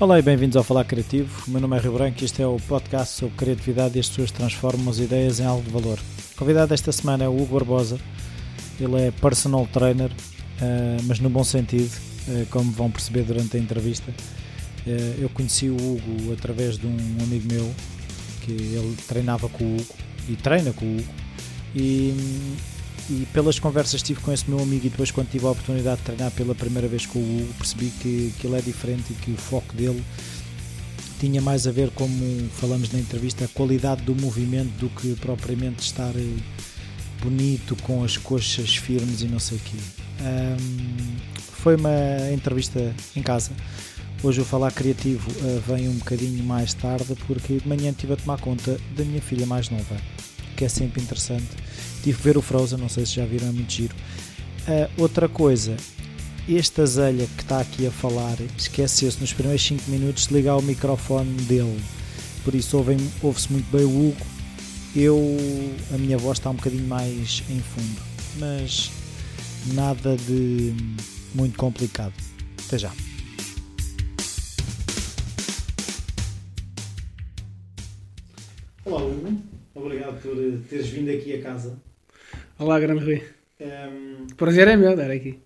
Olá e bem-vindos ao Falar Criativo. O meu nome é Rio Branco e este é o podcast sobre criatividade e as pessoas transformam as ideias em algo de valor. O convidado desta semana é o Hugo Barbosa. Ele é personal trainer, eh, mas no bom sentido, eh, como vão perceber durante a entrevista. Eh, eu conheci o Hugo através de um amigo meu que ele treinava com o Hugo e treina com o Hugo. E, e pelas conversas que tive com esse meu amigo e depois quando tive a oportunidade de treinar pela primeira vez com o Hugo, percebi que, que ele é diferente e que o foco dele tinha mais a ver, como falamos na entrevista, a qualidade do movimento do que propriamente estar eh, bonito com as coxas firmes e não sei o quê. Um, foi uma entrevista em casa. Hoje o Falar Criativo uh, vem um bocadinho mais tarde porque de manhã estive a tomar conta da minha filha mais nova, que é sempre interessante. Tive que ver o Frozen, não sei se já viram, é muito giro. Uh, outra coisa, este azelha que está aqui a falar esqueceu-se nos primeiros 5 minutos de ligar o microfone dele. Por isso ouve-se ouve muito bem o Hugo. Eu, a minha voz está um bocadinho mais em fundo, mas nada de muito complicado. Até já. Olá Hugo, obrigado por teres vindo aqui a casa. Olá, grande Rui. Um, Prazer é meu estar aqui.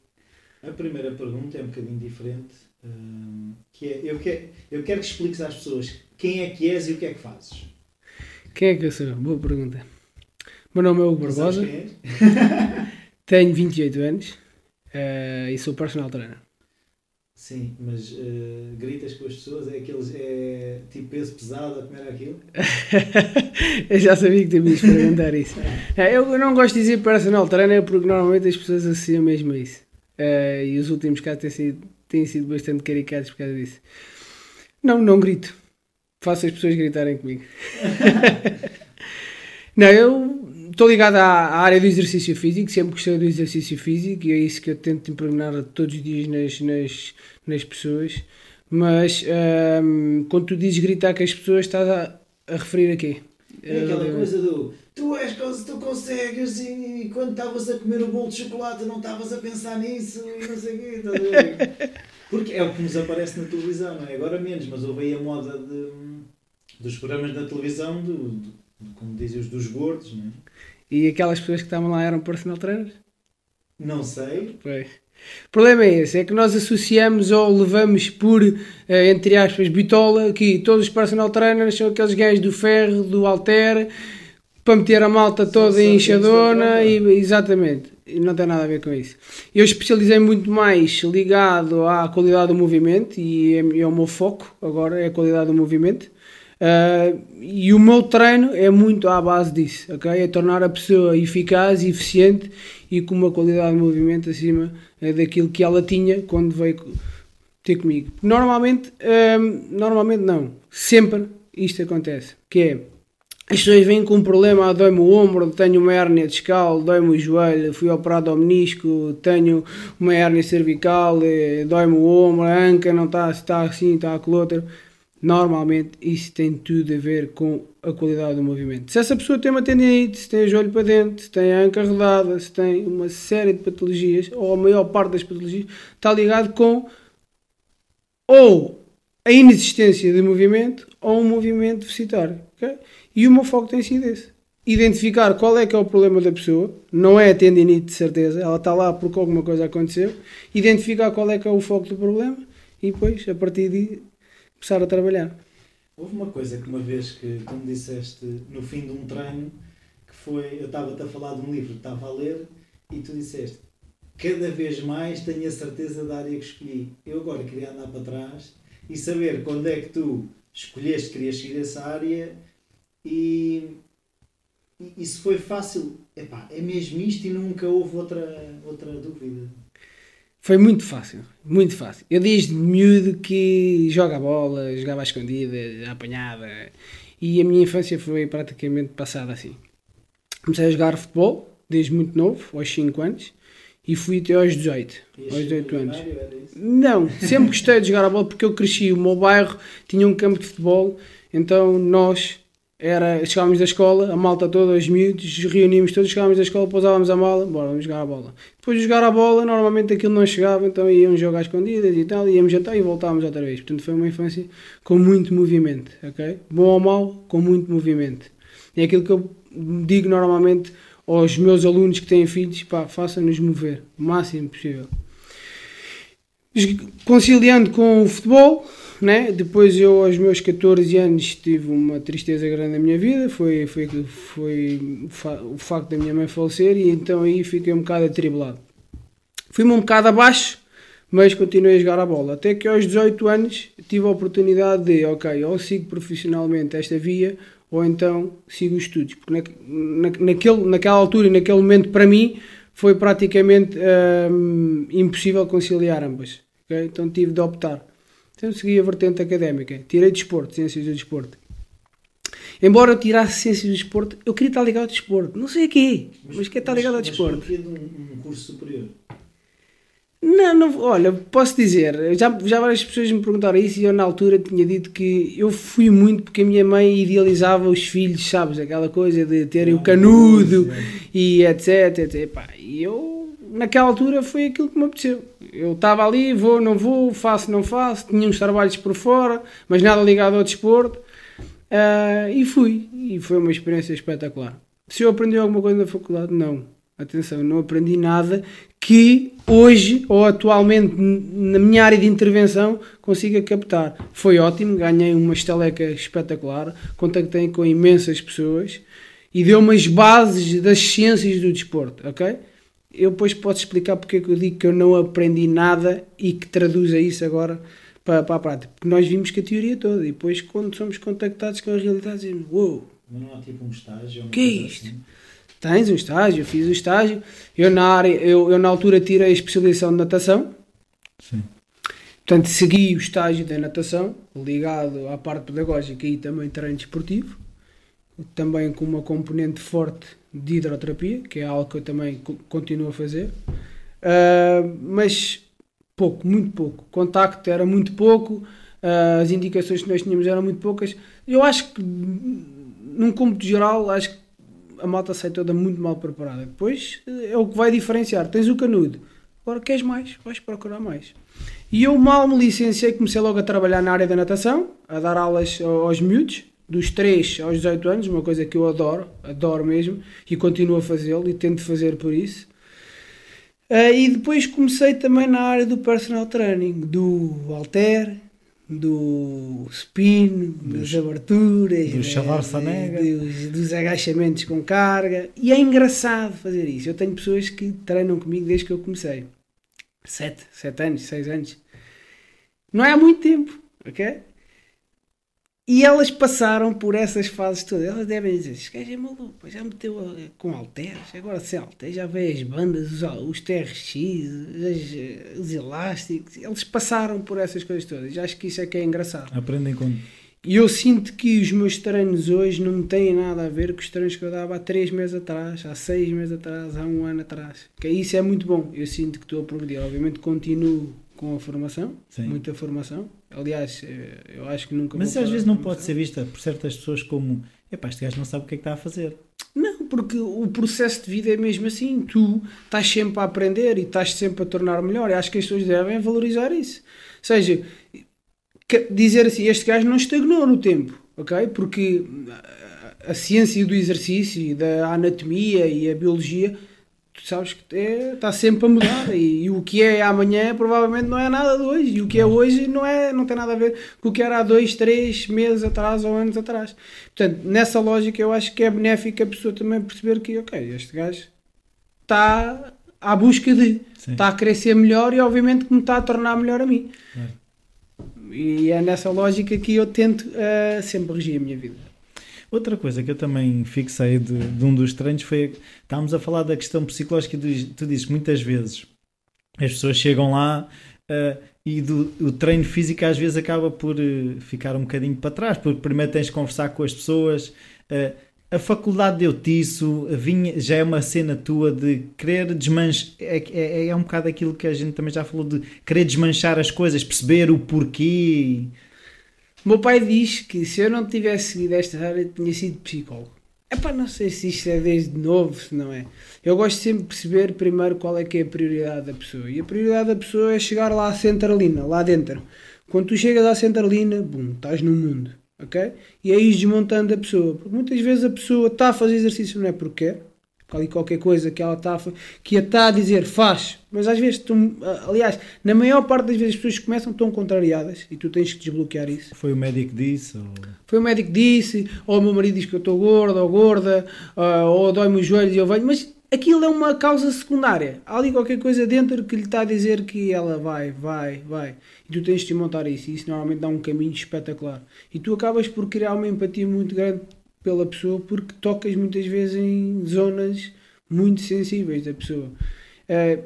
a primeira pergunta é um bocadinho diferente, um, que é, eu, quero, eu quero que expliques às pessoas quem é que és e o que é que fazes. Quem é que eu sou? Boa pergunta. Meu nome é Hugo Barbosa, tenho 28 anos eh, e sou personal trainer. Sim, mas uh, gritas com as pessoas, é aqueles, é tipo peso pesado a comer aquilo? eu já sabia que tu me ias perguntar isso. Eh, Eu não gosto de dizer personal trainer porque normalmente as pessoas associam mesmo a isso. Eh, e os últimos casos têm sido, têm sido bastante caricados por causa disso. Não, não grito. Faço as pessoas gritarem comigo. Não, eu estou ligado à, à área do exercício físico, sempre gostei do exercício físico e é isso que eu tento impregnar todos os dias nas, nas, nas pessoas. Mas ahm, quando tu dizes gritar com as pessoas, estás a, a referir a quê? É aquela coisa do tu és tu consegues e, e quando estavas a comer o bolo de chocolate não estavas a pensar nisso e não sei o quê, estás a ver? Porque é o que nos aparece na televisão, não é? Agora menos, mas houve aí a moda de, dos programas da televisão, do, do- como dizem os dos gordos, não é? E aquelas pessoas que estavam lá eram personal trainers? Não sei, Pois. O problema é esse, é que nós associamos ou levamos por, eh, entre aspas, bitola, que todos os personal trainers são aqueles gajos do ferro, do alter, para meter a malta toda em enxadona, e, exatamente, e não tem nada a ver com isso. Eu especializei muito mais ligado à qualidade do movimento, e é, é o meu foco agora, é a qualidade do movimento. Ah, e o meu treino é muito à base disso, ok? É tornar a pessoa eficaz eficiente e com uma qualidade de movimento acima eh, daquilo que ela tinha quando veio ter comigo. Normalmente, hum, normalmente não, sempre isto acontece, que é as pessoas vêm com um problema, ah, dói-me o ombro, tenho uma hérnia discal, dói-me o joelho, fui operado ao menisco, tenho uma hérnia cervical, eh, dói-me o ombro, a anca não está, está assim, está aquele outro. Normalmente isso tem tudo a ver com a qualidade do movimento. Se essa pessoa tem uma tendinite, se tem o joelho para dentro, se tem a anca rodada, se tem uma série de patologias, ou a maior parte das patologias, está ligado com ou a inexistência de movimento ou um movimento deficitário. ok? E o meu foco tem sido esse. Identificar qual é que é o problema da pessoa, não é a tendinite de certeza, ela está lá porque alguma coisa aconteceu, identificar qual é que é o foco do problema e depois, a partir de começar a trabalhar. Houve uma coisa que uma vez que tu me disseste no fim de um treino, que foi, eu estava-te a falar de um livro que estava a ler e tu disseste, cada vez mais tenho a certeza da área que escolhi. Eu agora queria andar para trás e saber quando é que tu escolheste que querias seguir essa área e, e, foi fácil, epá, é mesmo isto e nunca houve outra, outra dúvida. Foi muito fácil, muito fácil. Eu desde miúdo que joga a bola, jogava à escondida, apanhava. E a minha infância foi praticamente passada assim. Comecei a jogar futebol desde muito novo, aos 5 anos, e fui até aos 18, Ias aos ser 18 anos. isso? Não, sempre gostei de jogar a bola porque eu cresci. O meu bairro tinha um campo de futebol, então nós era, chegávamos da escola, a malta toda, os miúdos, reuníamos todos, chegávamos da escola, pousávamos a mala, bora, vamos jogar a bola. Depois de jogar a bola, normalmente aquilo não chegava, então íamos jogar escondidas e tal, íamos jantar e voltávamos outra vez. Portanto, foi uma infância com muito movimento, ok? Bom ou mau, com muito movimento. É aquilo que eu digo normalmente aos meus alunos que têm filhos, pá, façam-nos mover o máximo possível. Conciliando com o futebol, né? Depois eu, aos meus 14 anos, tive uma tristeza grande na minha vida, foi, foi, foi o facto da minha mãe falecer e então aí fiquei um bocado atribulado. Fui-me um bocado abaixo, mas continuei a jogar a bola. Até que aos 18 anos tive a oportunidade de, ok, ou sigo profissionalmente esta via, ou então sigo os estudos. Porque na, na, naquele, naquela altura e naquele momento, para mim, foi praticamente hum, impossível conciliar ambas. Okay? Então tive de optar. Então segui a vertente académica. Tirei desporto, ciências do desporto. Embora eu tirasse ciências do desporto, eu queria estar ligado ao desporto. Não sei a quê, mas, mas quer estar ligado ao desporto. Mas de um, um curso superior? Não, não, olha, posso dizer, já, já várias pessoas me perguntaram isso e eu na altura tinha dito que eu fui muito porque a minha mãe idealizava os filhos, sabes, aquela coisa de terem o canudo e etc, etc. E eu, naquela altura, foi aquilo que me apeteceu. Eu estava ali, vou, não vou, faço, não faço, tinha uns trabalhos por fora, mas nada ligado ao desporto, uh, e fui. E foi uma experiência espetacular. Se eu aprendi alguma coisa na faculdade, não. Atenção, não aprendi nada que hoje ou atualmente na minha área de intervenção consiga captar. Foi ótimo, ganhei uma estaleca espetacular, contactei com imensas pessoas e deu-me as bases das ciências do desporto, ok? Eu depois posso explicar porque é que eu digo que eu não aprendi nada e que traduza isso agora para, para a prática. Porque nós vimos que a teoria toda e depois quando somos contactados com a realidade dizemos, uou! Wow, não há tipo um estágio? que é isto? Assim? Tens um estágio, eu fiz o estágio. Eu na, área, eu, eu na altura tirei a especialização de natação. Sim. Portanto, segui o estágio da natação, ligado à parte pedagógica e também treino desportivo. Também com uma componente forte de hidroterapia, que é algo que eu também continuo a fazer. Uh, mas pouco, muito pouco. Contacto era muito pouco, uh, as indicações que nós tínhamos eram muito poucas. Eu acho que, num cômputo geral, acho que a malta sai toda muito mal preparada. Depois é o que vai diferenciar. Tens o canudo. Agora queres mais, vais procurar mais. E eu mal me licenciei, comecei logo a trabalhar na área da natação, a dar aulas aos miúdos, dos 3 aos 18 anos, uma coisa que eu adoro, adoro mesmo, e continuo a fazê-lo e tento fazer por isso. Uh, e depois comecei também na área do personal training, do alter, do spin, dos, das aberturas, do né, dos, dos, agachamentos com carga. E é engraçado fazer isso. Eu tenho pessoas que treinam comigo desde que eu comecei. Sete, sete anos, seis anos. Não é há muito tempo, ok? E elas passaram por essas fases todas. Elas devem dizer: Este gajo é maluco, já meteu com alteres, agora sem alteres, já vê as bandas, os, os TRX, os, os elásticos. Eles passaram por essas coisas todas. Acho que isso é que é engraçado. Aprendem com. E eu sinto que os meus treinos hoje não têm nada a ver com os treinos que eu dava há 3 meses atrás, há 6 meses atrás, há um ano atrás. Que isso é muito bom. Eu sinto que estou a progredir. Obviamente continuo com a formação, Sim. muita formação. Aliás, eh, eu acho que nunca. Mas às vezes não pode ser vista por certas pessoas como epá, este gajo não sabe o que é que está a fazer. Não, porque o processo de vida é mesmo assim. Tu estás sempre a aprender e estás sempre a tornar melhor. E acho que as pessoas devem valorizar isso. Ou seja, dizer assim, este gajo não estagnou no tempo, ok? Porque a, a ciência do exercício, da anatomia e a biologia tu sabes que é, está sempre a mudar e, e, o que é amanhã provavelmente não é nada de hoje e o que é hoje não, é, não tem nada a ver com o que era há dois, três meses atrás ou anos atrás. Portanto, nessa lógica eu acho que é benéfico a pessoa também perceber que, ok, este gajo está à busca de, Sim. está a querer ser melhor e obviamente que me está a tornar melhor a mim. É. E é nessa lógica que eu tento uh, sempre regir a minha vida. Outra coisa que eu também fixei de, de um dos treinos foi. Estávamos a falar da questão psicológica. Tu, dizes que muitas vezes as pessoas chegam lá uh, e do, o treino físico às vezes acaba por uh, ficar um bocadinho para trás, porque primeiro tens de conversar com as pessoas. Uh, a faculdade deu-te isso, vinha, já é uma cena tua de querer desmanchar. É, é, é um bocado aquilo que a gente também já falou de querer desmanchar as coisas, perceber o porquê. O meu pai diz que se eu não tivesse seguido esta área, tinha sido psicólogo. Epá, não sei se isto é desde novo, se não é. Eu gosto sempre de perceber primeiro qual é que é a prioridade da pessoa. E a prioridade da pessoa é chegar lá à centralina, lá dentro. Quando tu chegas à centralina, bum, estás no mundo, ok? E aí desmontando a pessoa. Porque muitas vezes a pessoa está a fazer exercício não é porque quer, ali qualquer coisa que ela está que a está a dizer faz, mas às vezes tu, aliás, na maior parte das vezes as pessoas começam tão contrariadas e tu tens que desbloquear isso. Foi o médico que disse? Ou... Foi o médico que disse, ou o meu marido diz que eu estou gorda ou gorda, ou dói-me os joelhos e eu venho, mas aquilo é uma causa secundária. Há ali qualquer coisa dentro que lhe está a dizer que ela vai, vai, vai. E tu tens de montar isso. E isso normalmente dá um caminho espetacular. E tu acabas por criar uma empatia muito grande pela pessoa porque tocas muitas vezes em zonas muito sensíveis da pessoa. Uh,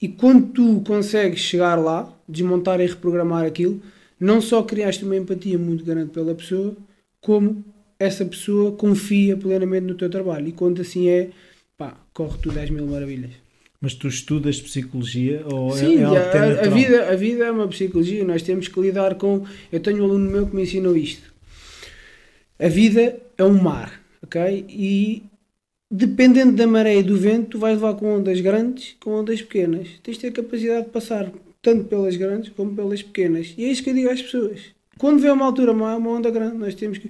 e quando tu consegues chegar lá, desmontar e reprogramar aquilo, não só criaste uma empatia muito grande pela pessoa, como essa pessoa confia plenamente no teu trabalho. E quando assim é, pá, corre tu 10 mil maravilhas. Mas tu estudas psicologia ou é- Sim, é, é a, a, vida, a vida é uma psicologia, nós temos que lidar com. Eu tenho um aluno meu que me ensinou isto. A vida é um mar, ok? E dependendo da maré e do vento, tu vais levar com ondas grandes, com ondas pequenas. Tens de ter capacidade de passar tanto pelas grandes como pelas pequenas. E é isso que eu digo às pessoas. Quando vê uma altura má, uma onda grande, nós temos que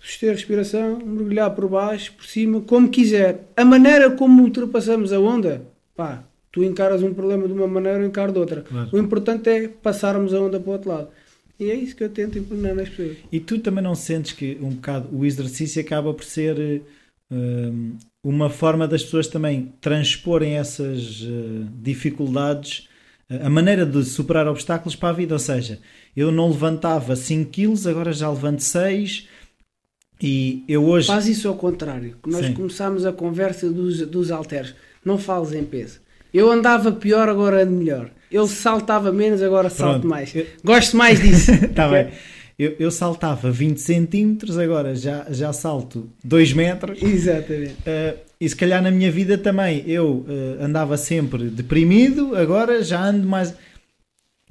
suster a respiração, mergulhar por baixo, por cima, como quiser. A maneira como ultrapassamos a onda, pá, tu encaras um problema de uma maneira, eu encaro de outra. Claro. O importante é passarmos a onda para o outro lado. E é isso que eu tento implementar nas pessoas. E tu também não sentes que um bocado o exercício acaba por ser uh, uma forma das pessoas também transporem essas uh, dificuldades, uh, a maneira de superar obstáculos para a vida? Ou seja, eu não levantava 5 quilos, agora já levanto 6. E eu hoje. Faz isso ao contrário. Nós Sim. começámos a conversa dos, dos halteres. Não fales em peso. Eu andava pior, agora ando melhor. Eu saltava menos, agora salto Pronto. mais. Eu... Gosto mais disso. Está bem. Eu, eu, saltava 20 centímetros, agora já, já salto 2 metros. Exatamente. Uh, e se calhar na minha vida também eu uh, andava sempre deprimido, agora já ando mais.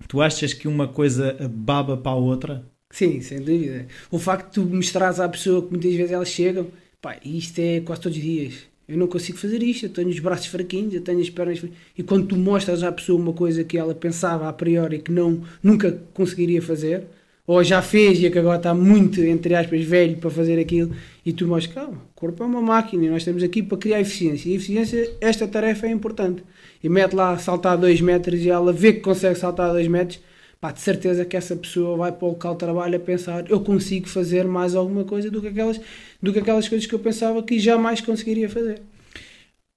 Tu achas que uma coisa baba para a outra? Sim, sem dúvida. O facto de tu mostrares à pessoa que muitas vezes elas chegam, pá, isto é quase todos os dias eu não consigo fazer isto, eu tenho os braços fraquinhos, eu tenho as pernas E quando tu mostras à pessoa uma coisa que ela pensava a priori que não, nunca conseguiria fazer, ou já fez e que agora está muito, entre aspas, velho para fazer aquilo, e tu mostras, calma, o corpo é uma máquina e nós estamos aqui para criar eficiência. E eficiência, esta tarefa é importante. E mete lá saltar 2 metros e ela vê que consegue saltar 2 metros, pá, de certeza que essa pessoa vai para o local de trabalho a pensar eu consigo fazer mais alguma coisa do que aquelas, do que aquelas coisas que eu pensava que jamais conseguiria fazer.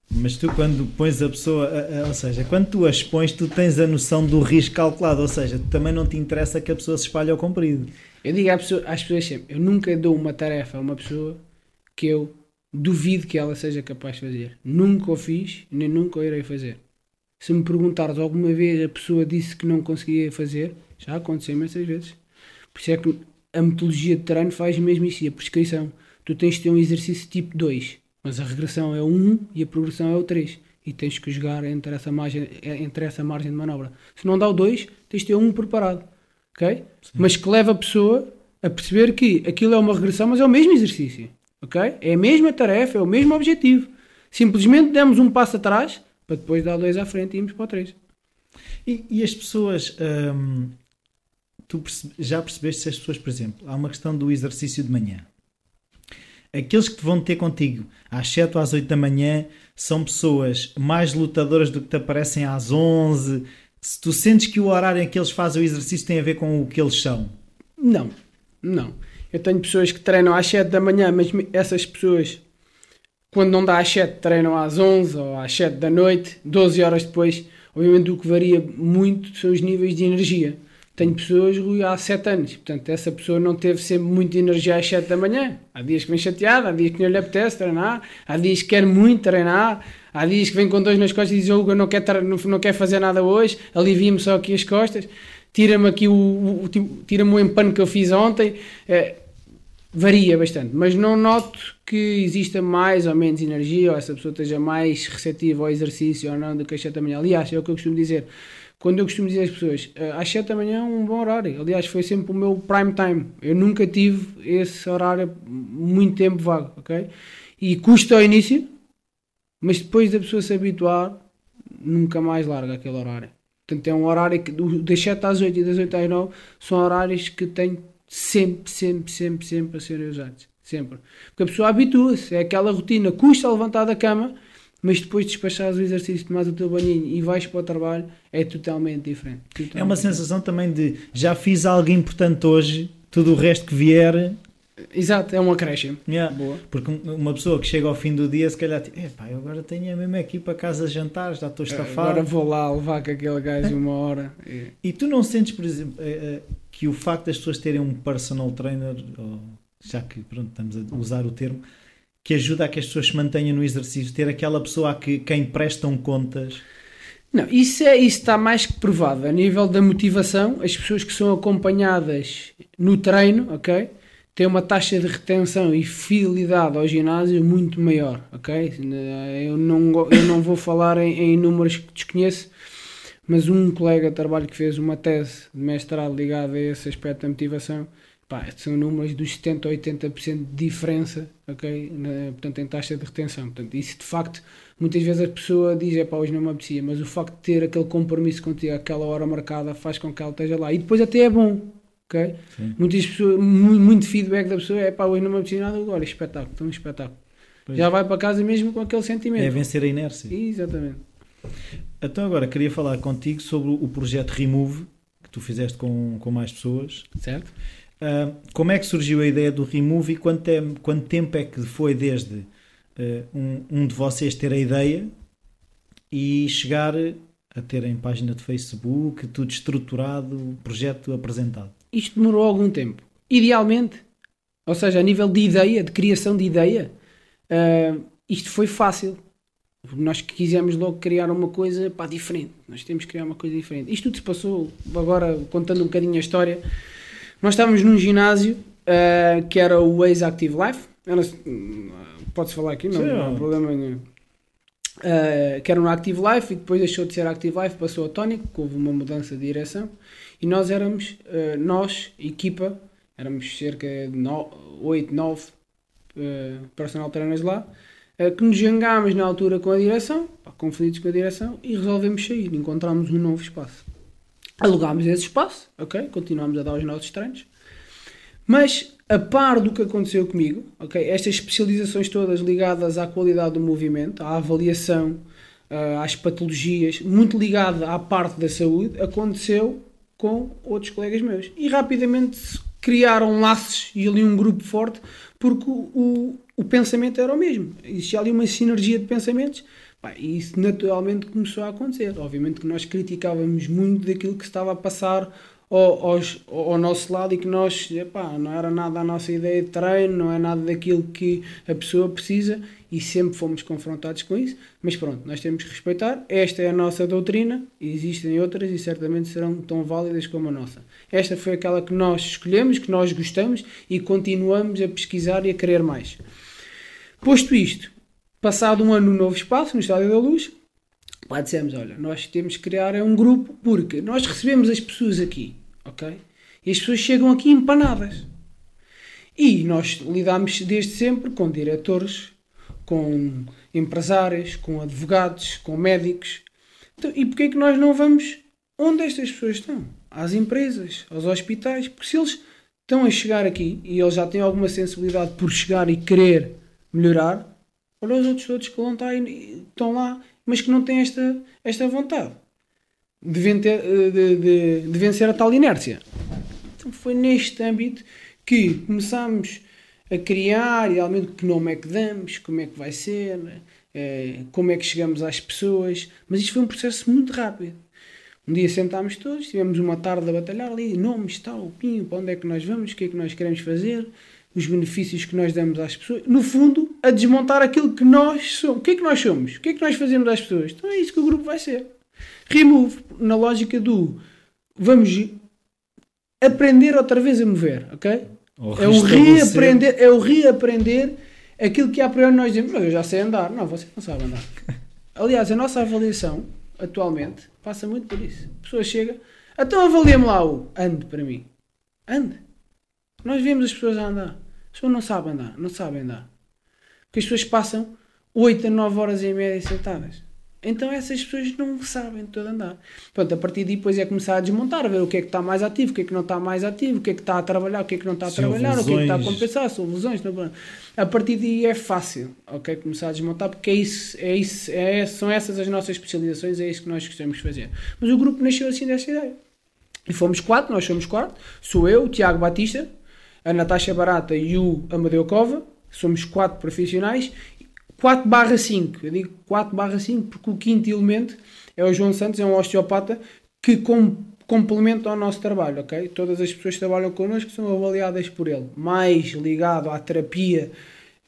Mas tu quando pões a pessoa, ou seja, quando tu a expões, tu tens a noção do risco calculado, ou seja, também não te interessa que a pessoa se espalhe ao comprido. Eu digo às pessoas, às pessoas sempre, eu nunca dou uma tarefa a uma pessoa que eu duvido que ela seja capaz de fazer. Nunca o fiz, nem nunca o irei fazer. Se me perguntares alguma vez a pessoa disse que não conseguia fazer, já aconteceu imensas vezes. Por isso é que a metodologia de treino faz mesmo isso, a prescrição. Tu tens de ter um exercício tipo 2, mas a regressão é o 1 e a progressão é o 3. E tens que jogar entre essa margem, entre essa margem de manobra. Se não dá o 2, tens de ter um preparado. ok? Mas que leva a pessoa a perceber que aquilo é uma regressão, mas é o mesmo exercício. ok? É a mesma tarefa, é o mesmo objetivo. Simplesmente demos um passo atrás para depois dar dois à frente e irmos para o três. E, e as pessoas, hum, tu percebe, já percebeste se as pessoas, por exemplo, há uma questão do exercício de manhã. Aqueles que vão ter contigo às 7 ou às 8 da manhã são pessoas mais lutadoras do que te aparecem às 11. Se tu sentes que o horário em que eles fazem o exercício tem a ver com o que eles são? Não, não. Eu tenho pessoas que treinam às 7 da manhã, mas essas pessoas quando não dá às 7 treinam às 11 ou às 7 da noite, 12 horas depois. Obviamente o que varia muito são os níveis de energia. Tenho pessoas Rui, há 7 anos, portanto essa pessoa não teve sempre muita energia às 7 da manhã. Há dias que vem chateada, há dias que não lhe apetece treinar, há dias que quer muito treinar, há dias que vem com dois nas costas e diz: Hugo, não quer, não, quer fazer nada hoje, alivia-me só aqui as costas, tira-me aqui o, o, o tira-me o empano que eu fiz ontem. É, varia bastante, mas não noto que exista mais ou menos energia ou essa pessoa esteja mais receptiva ao exercício ou não do que a 7 da manhã. Aliás, é o que eu costumo dizer. quando eu costumo dizer às pessoas, eh, às 7 da manhã é um bom horário. Aliás, foi sempre o meu prime time. Eu nunca tive esse horário muito tempo vago, ok? E custa ao início, mas depois da pessoa se habituar, nunca mais larga aquele horário. Portanto, é um horário que das 7 às 8 e das 8 às 9 são horários que têm sempre, sempre, sempre, sempre a serem usados. Sempre. Porque a pessoa habitua-se, é aquela rotina, custa levantar da cama, mas depois de despachares o exercício, tomas o teu banhinho e vais para o trabalho, é totalmente diferente. Totalmente é uma sensação também de já fiz algo importante hoje, tudo o resto que vier Exato, é um acréscimo. Yeah. Boa. Porque uma pessoa que chega ao fim do dia, se calhar, tipo, epá, eu agora tenho mesmo aqui para casa jantar, já estou estafado. Agora vou lá levar com aquele gajo uma hora. E... e tu não sentes, por exemplo, eh, eh, que o facto das pessoas terem um personal trainer, já que pronto, estamos a usar o termo, que ajuda a que as pessoas se mantenham no exercício, ter aquela pessoa a que, quem prestam contas. Não, isso, é, isso está mais que provado. A nível da motivação, as pessoas que são acompanhadas no treino, ok? tem uma taxa de retenção e fidelidade ao ginásio muito maior, ok? Eu não, eu não vou falar em, em números que desconheço, mas um colega de trabalho que fez uma tese de mestrado ligada a esse aspecto da motivação, pá, são números dos 70% a 80% de diferença, ok? Na, portanto, em taxa de retenção. Portanto, isso de facto, muitas vezes a pessoa diz, é pá, hoje não me apetecia, mas o facto de ter aquele compromisso contigo, aquela hora marcada, faz com que ela esteja lá. E depois até é bom, ok? Muitas pessoas, muito, muito, feedback da pessoa é pá, hoje não me apetecia nada, agora espetáculo, então um espetáculo. Pois. Já vai para casa mesmo com aquele sentimento. É vencer a inércia. Exatamente. Então agora queria falar contigo sobre o projeto Remove, que tu fizeste com, com mais pessoas. Certo. Uh, como é que surgiu a ideia do Remove e quanto, é, quanto tempo é que foi desde uh, um, um de vocês ter a ideia e chegar a terem página de Facebook, tudo estruturado, projeto apresentado? isto demorou algum tempo. Idealmente, ou seja, a nível de ideia, de criação de ideia, uh, isto foi fácil. Nós quisemos logo criar uma coisa pá, diferente. Nós temos que criar uma coisa diferente. Isto tudo se passou, agora contando um bocadinho a história. Nós estávamos num ginásio uh, que era o Waze Active Life. Pode-se falar aqui, não, não há problema nenhum. Uh, que era no Active Life e depois deixou de ser Active Life, passou a Tónico, houve uma mudança de direção. E nós éramos, uh, nós, equipa, éramos cerca de 8, 9 uh, personal trainers lá, que nos jangámos na altura com a direção, pá, conflitos com a direção, e resolvemos sair, encontramos um novo espaço. Alugámos esse espaço, ok? Continuámos a dar os nossos treinos. Mas, a par do que aconteceu comigo, ok? Estas especializações todas ligadas à qualidade do movimento, à avaliação, às patologias, muito ligada à parte da saúde, aconteceu com outros colegas meus. E rapidamente criaram laços e ali um grupo forte, porque o, o, o pensamento era o mesmo. Existia ali uma sinergia de pensamentos e isso naturalmente começou a acontecer. Obviamente que nós criticávamos muito daquilo que estava a passar ao, aos, ao nosso lado e que nós, epá, não era nada a nossa ideia de treino, não é nada daquilo que a pessoa precisa e sempre fomos confrontados com isso. Mas pronto, nós temos que respeitar. Esta é a nossa doutrina, existem outras e certamente serão tão válidas como a nossa. Esta foi aquela que nós escolhemos, que nós gostamos e continuamos a pesquisar e a querer mais. Posto isto, passado um ano no novo espaço, no Estádio da Luz, lá dissemos, olha, nós temos que criar um grupo porque nós recebemos as pessoas aqui, ok? E as pessoas chegam aqui empanadas. E nós lidamos desde sempre com diretores, com empresários, com advogados, com médicos. Então, e porquê é que nós não vamos onde estas pessoas estão? Às empresas, aos hospitais, porque se eles estão a chegar aqui e eles já têm alguma sensibilidade por chegar e querer melhorar, olha os outros todos que estão lá mas que não têm esta, esta vontade de, vencer, de, de, de vencer a tal inércia. Então foi neste âmbito que começámos a criar realmente que nome é que damos, como é que vai ser, é, como é que chegamos às pessoas, mas isto foi um processo muito rápido. Um dia sentámos todos, tivemos uma tarde a batalhar ali, nomes, tal, pinho, para onde é que nós vamos, o que é que nós queremos fazer, os benefícios que nós damos às pessoas, no fundo, a desmontar aquilo que nós somos. O que é que nós somos? O que é que nós fazemos às pessoas? Então é isso que o grupo vai ser. Remove, na lógica do vamos aprender outra vez a mover, ok? É o reaprender, é o reaprender aquilo que a priori nós dizemos, eu já sei andar. Não, você não sabe andar. Aliás, a nossa avaliação, atualmente, passa muito por isso. A pessoa chega, então avalia-me lá o ande para mim. Ande. Nós vemos as pessoas a andar. As pessoas não sabem andar, não sabem andar. Porque as pessoas passam 8 a 9 horas e meia sentadas. Então essas pessoas não sabem todo andar. Pronto, a partir daí depois é começar a desmontar, a ver o que é que está mais ativo, o que é que não está mais ativo, o que é que está a trabalhar, o que é que não está a Se trabalhar, o que é que está a compensar, se houve lesões. Não... A partir daí é fácil, ok? Começar a desmontar, porque é isso, é isso, é, são essas as nossas especializações, é isso que nós gostamos de fazer. Mas o grupo nasceu assim desta ideia. E fomos quatro, nós somos quatro. Sou eu, o Tiago Batista, a Natasha Barata e o Amadeu Cova. Somos quatro profissionais. 4 barra 5. Eu digo 4 barra 5 porque o quinto elemento é o João Santos, é um osteopata que com, complementa o nosso trabalho, ok? Todas as pessoas que trabalham connosco são avaliadas por ele. Mais ligado à terapia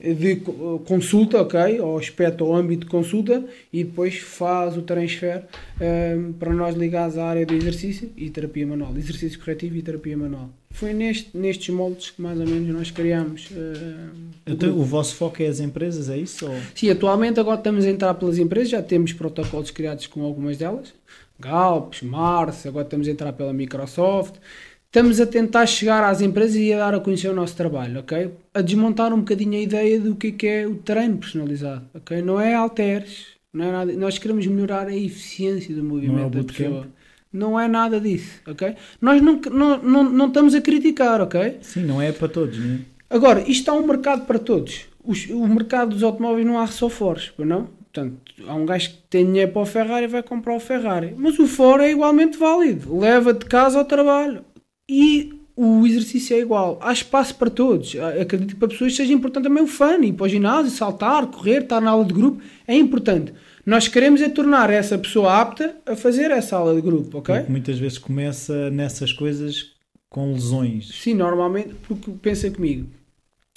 de co- consulta, ok? Ao aspecto, ao âmbito de consulta e depois faz o transfer ehm, para nós ligados à área do exercício e terapia manual. Exercício corretivo e terapia manual. Foi neste, nestes moldes que mais ou menos nós criamos. ehm, o Então, o vosso foco é as empresas, é isso? Ou... Sim, atualmente agora estamos a entrar pelas empresas, já temos protocolos criados com algumas delas, Galps, Mars, agora estamos a entrar pela Microsoft. Estamos a tentar chegar às empresas e a dar a conhecer o nosso trabalho, ok? A desmontar um bocadinho a ideia do que é, que é o treino personalizado, ok? Não é alteres, não é nada. Nós queremos melhorar a eficiência do movimento da bootcamp? pessoa. Não é nada disso, ok? Nós não, não, não, não estamos a criticar, ok? Sim, não é para todos, não é? Agora, isto há um mercado para todos. Os- o mercado dos automóveis não há só pois não? Portanto, há um gajo que tem dinheiro para o Ferrari e vai comprar o Ferrari. Mas o Ford é igualmente válido. Leva de casa ao trabalho. E o exercício é igual. Há espaço para todos. Ah, Acredito que para pessoas seja importante também o fun, ir para o ginásio, saltar, correr, estar na aula de grupo. É importante. Nós queremos é tornar essa pessoa apta a fazer essa aula de grupo, ok? Porque muitas vezes começa nessas coisas com lesões. Sim, normalmente, porque pensa comigo,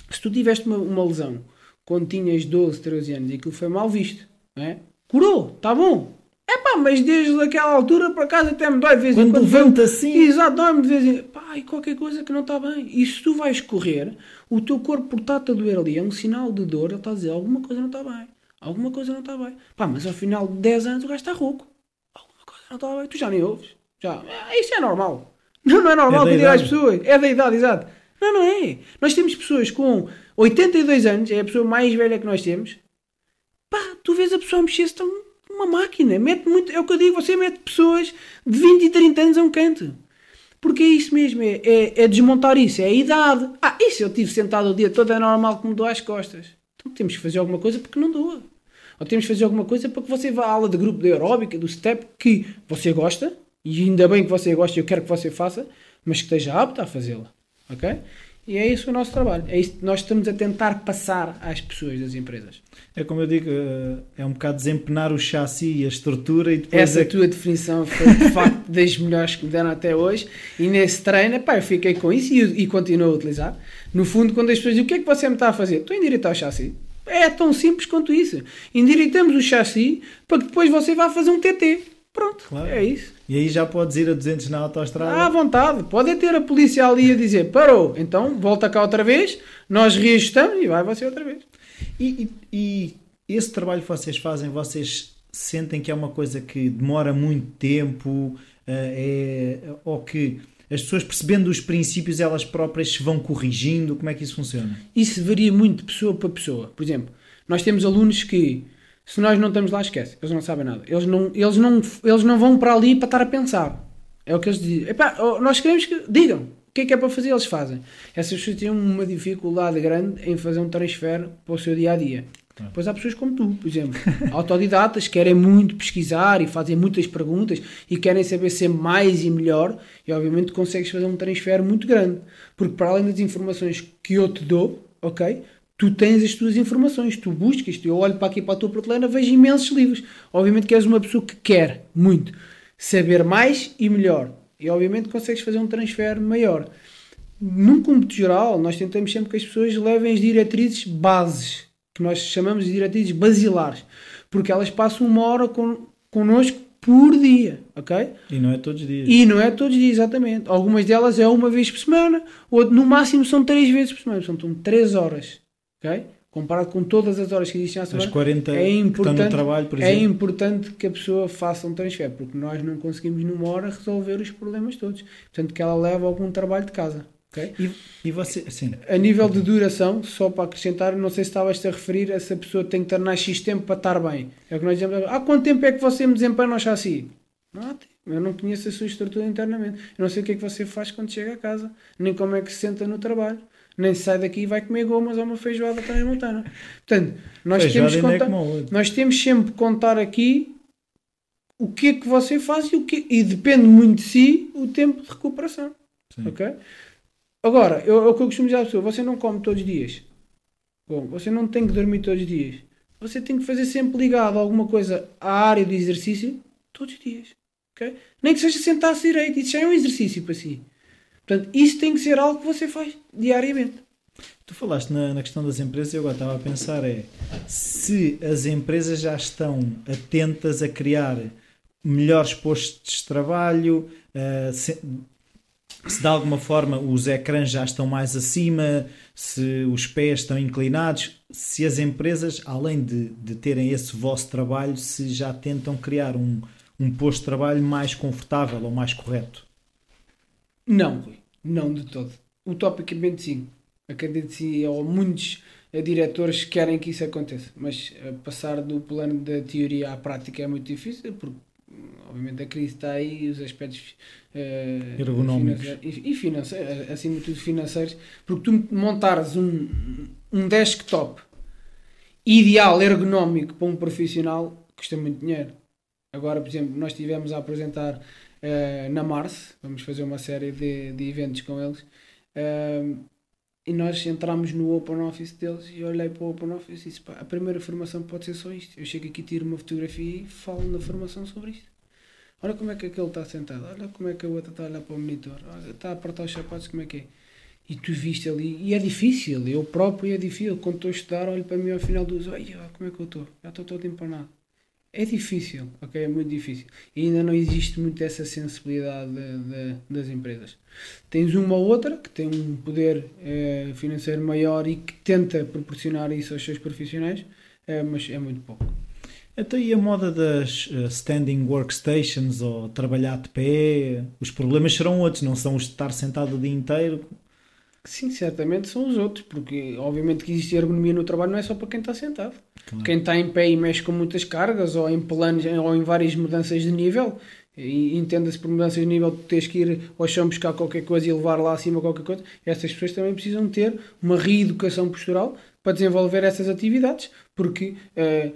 se tu tiveste uma, uma lesão quando tinhas 12, 13 anos e aquilo foi mal visto, não é? curou, está bom. É pá, mas desde aquela altura por acaso até me dói de vez em Quando quando. levanta assim. Exato, dói-me de vez em Pá, e qualquer coisa que não está bem. E se tu vais correr, o teu corpo por estar-te a doer ali é um sinal de dor, ele está a dizer alguma coisa não está bem. Alguma coisa não está bem. Pá, mas ao final de 10 anos o gajo está rouco. Alguma coisa não está bem. Tu já nem ouves. Já. Ah, Isso é normal. Não, não é normal É diga às pessoas. É da idade, exato. Não, não é. Nós temos pessoas com 82 anos, é a pessoa mais velha que nós temos. Pá, tu vês a pessoa mexer-se tão uma máquina. Mete muito, é o que eu digo, você mete pessoas de 20 e 30 anos a um canto. Porque é isso mesmo, é, é, é desmontar isso, é a idade. Ah, isso eu tive sentado o dia todo, é normal que me doa as costas. Então temos que fazer alguma coisa porque não doa. Ou temos que fazer alguma coisa para que você vá à aula de grupo de aeróbica, do step, que você gosta, e ainda bem que você gosta, eu quero que você faça, mas que esteja apto a fazê-la. Ok? E é isso o nosso trabalho. É isso que nós estamos a tentar passar às pessoas das empresas. É como eu digo, eh, é um bocado desempenar o chassi e a estrutura e depois Essa é tua definição foi de facto das melhores que me deram até hoje. E nesse treino, pá, eu fiquei com isso e, e continuo a utilizar. No fundo, quando as pessoas dizem o que é que você me está a fazer, estou a endireitar o chassi. É tão simples quanto isso. Endireitamos o chassi para que depois você vá fazer um TT. Pronto, Claro. é isso. E aí já podes ir a 200 na autostrada. À vontade. Pode ter a polícia ali a dizer parou, então volta cá outra vez, nós reajustamos e vai você outra vez. E, e- e esse trabalho que vocês fazem, vocês sentem que é uma coisa que demora muito tempo, eh, é, ou que as pessoas percebendo os princípios elas próprias se vão corrigindo? Como é que isso funciona? Isso varia muito de pessoa para pessoa. Por exemplo, nós temos alunos que, se nós não estamos lá, esquece. Eles não sabem nada. Eles não, eles não, eles não vão para ali para estar a pensar. É o que eles dizem. Epá, nós queremos que digam. O que é que é para fazer, eles fazem. Essas pessoas têm uma dificuldade grande em fazer um transfer para o seu dia a dia. Depois há pessoas como tu, por exemplo, autodidatas, que querem muito pesquisar e fazem muitas perguntas e querem saber ser mais e melhor, e obviamente consegues fazer um transfer muito grande. Porque para além das informações que eu te dou, ok? Tu tens as tuas informações, tu buscas, eu olho para aqui para a tua prateleira, vejo imensos livros. Obviamente que és uma pessoa que quer muito saber mais e melhor. E obviamente consegues fazer um transfer maior. Num cômputo geral, nós tentamos sempre que as pessoas levem as diretrizes bases, que nós chamamos de diretrizes basilares, porque elas passam uma hora con connosco por dia, ok? E não é todos os dias. E não é todos os dias, exatamente. Algumas delas é uma vez por semana, ou no máximo são três vezes por semana, portanto, são três horas, ok? comparado com todas as horas que existem à semana, As 40 é importante, no trabalho, por é importante que a pessoa faça um transfer, porque nós não conseguimos numa hora resolver os problemas todos. Portanto, que ela leve algum trabalho de casa. Ok? E, e você, sim, A nível de duração, só para acrescentar, não sei se estavas a referir a se a pessoa tem que tornar X tempo para estar bem. É o que nós dizemos. Há quanto tempo é que você me desempenha no chassi? Não, eu não conheço a sua estrutura internamente. Eu não sei o que é que você faz quando chega a casa, nem como é que se senta no trabalho. Nem sai daqui e vai comer gomas ou uma feijoada transmontana. Portanto, nós Feijoada temos, é nós temos sempre que contar aqui o que é que você faz e, o que, e depende muito de si o tempo de recuperação. Sim. Ok? Agora, eu, é o que eu costumo dizer à pessoa: você não come todos os dias. Bom, você não tem que dormir todos os dias. Você tem que fazer sempre ligado alguma coisa à área do exercício todos os dias. ok? Nem que seja sentar-se direito, isso já é um exercício para si. Portanto, isso tem que ser algo que você faz diariamente. Tu falaste na, na questão das empresas e eu agora estava a pensar é se as empresas já estão atentas a criar melhores postos de trabalho, eh, se, se de alguma forma os ecrãs já estão mais acima, se os pés estão inclinados, se as empresas, além de, de terem esse vosso trabalho, se já tentam criar um, um posto de trabalho mais confortável ou mais correto. Não, Rui. Não de todo. Utopicamente sim. Acredito sim, ou muitos eh, diretores querem que isso aconteça. Mas eh, passar do plano da teoria à prática é muito difícil, porque obviamente a crise está aí os aspectos eh, Ergonómicos. e, e financeiros, acima de tudo financeiros, porque tu montares um, um desktop ideal, ergonómico para um profissional, custa muito dinheiro. Agora, por exemplo, nós estivemos a apresentar eh, na Mars, vamos fazer uma série de, de eventos com eles, eh, e nós entramos no Open Office deles e olhei para o Open Office e disse, pá, a primeira formação pode ser só isto. Eu chego aqui, tiro uma fotografia e falo na formação sobre isto. Olha como é que aquele está sentado, olha como é que a outra está a olhar para o monitor, olha, está a apertar os sapatos, como é que é. E tu viste ali, e é difícil, eu próprio é difícil, quando estou a estudar, olho para mim ao final dos, ai, ó, como é que eu estou? Já estou todo empanado. É difícil, ok? É muito difícil. E ainda não existe muito essa sensibilidade de- de- das empresas. Tens uma ou outra que tem um poder eh, financeiro maior e que tenta proporcionar isso aos seus profissionais, eh, mas é muito pouco. Então, e a moda das eh, standing workstations ou trabalhar de pé? Os problemas serão outros, não são os de estar sentado o dia inteiro. Sim, certamente são os outros, porque obviamente que existe ergonomia no trabalho não é só para quem está sentado. Claro. Quem está em pé e mexe com muitas cargas ou em planos ou em várias mudanças de nível, e entenda-se por mudanças de nível, tens que ir ao chão buscar qualquer coisa e levar lá acima qualquer coisa, essas pessoas também precisam ter uma reeducação postural para desenvolver essas atividades, porque eh,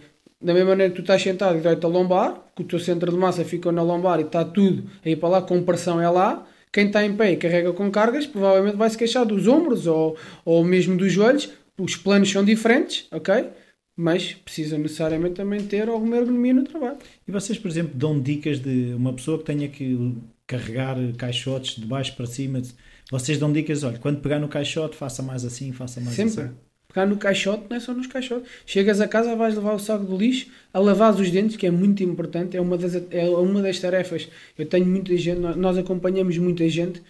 da mesma maneira que tu estás sentado e dói-te a lombar, que o teu centro de massa fica na lombar e está tudo aí para lá, com pressão é lá, quem está em pé e carrega com cargas, provavelmente vai se queixar dos ombros ou, ou mesmo dos joelhos. Os planos são diferentes, ok? Mas precisa necessariamente também ter alguma ergonomia no trabalho. E vocês, por exemplo, dão dicas de uma pessoa que tenha que carregar caixotes de baixo para cima. Vocês dão dicas, olha, quando pegar no caixote, faça mais assim, faça mais Sempre. assim. Pegar no caixote não é só nos caixotes. Chegas a casa, vais levar o saco do lixo, a lavar os dentes, que é muito importante, é uma das, é uma das tarefas. Eu tenho muita gente, nós acompanhamos muita gente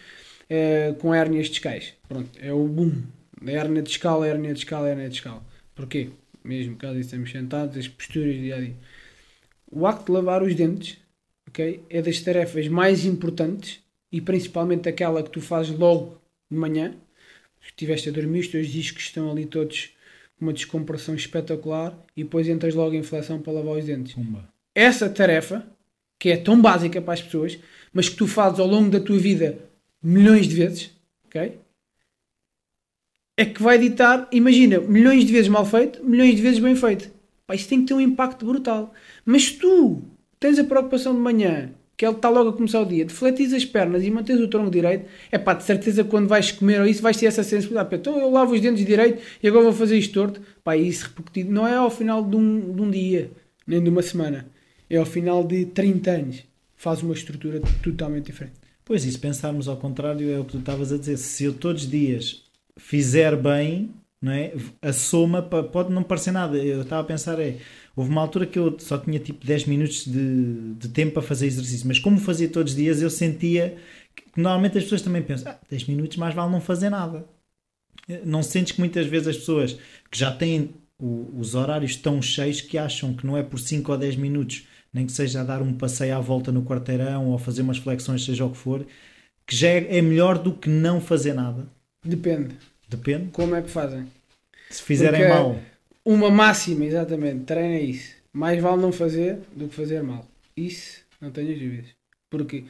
eh, com hérnias discais. Pronto, é o boom. Hérnia discal, hérnia discal, hérnia discal. Porquê? Mesmo caso estamos sentados, as posturas dia a dia. O acto de lavar os dentes ok, é das tarefas mais importantes e principalmente aquela que tu fazes logo de manhã. Se estiveste a dormir, os teus discos estão ali todos com uma descompressão espetacular e depois entras logo em flexão para lavar os dentes. Pumba. Essa tarefa, que é tão básica para as pessoas, mas que tu fazes ao longo da tua vida milhões de vezes, ok? É que vai ditar, imagina, milhões de vezes mal feito, milhões de vezes bem feito. Pá, isso tem que ter um impacto brutal. Mas tu tens a preocupação de manhã, que ele está logo a começar o dia, defletis as pernas e mantens o tronco direito, é pá, de certeza quando vais comer ou isso vais ter essa sensibilidade. Então eu lavo os dentes direito e agora vou fazer isto torto. Pá, isso repercutido não é ao final de um, de um dia, nem de uma semana. É ao final de 30 anos. Faz uma estrutura totalmente diferente. Pois, e se pensarmos ao contrário, é o que tu estavas a dizer. Se eu todos os dias fizer bem, não é? a soma pode não parecer nada. Eu estava a pensar, é, houve uma altura que eu só tinha tipo 10 minutos de, de tempo para fazer exercício, mas como fazia todos os dias, eu sentia que normalmente as pessoas também pensam, ah, 10 minutos mais vale não fazer nada. Não sentes que muitas vezes as pessoas que já têm o, os horários tão cheios que acham que não é por 5 ou 10 minutos, nem que seja a dar um passeio à volta no quarteirão ou fazer umas flexões, seja o que for, que já é, é melhor do que não fazer nada? Depende. Depende. Como é que fazem? Se fizerem Porque mal. Uma máxima, exatamente. Treina isso. Mais vale não fazer do que fazer mal. Isso, não tenhas dúvidas. Porque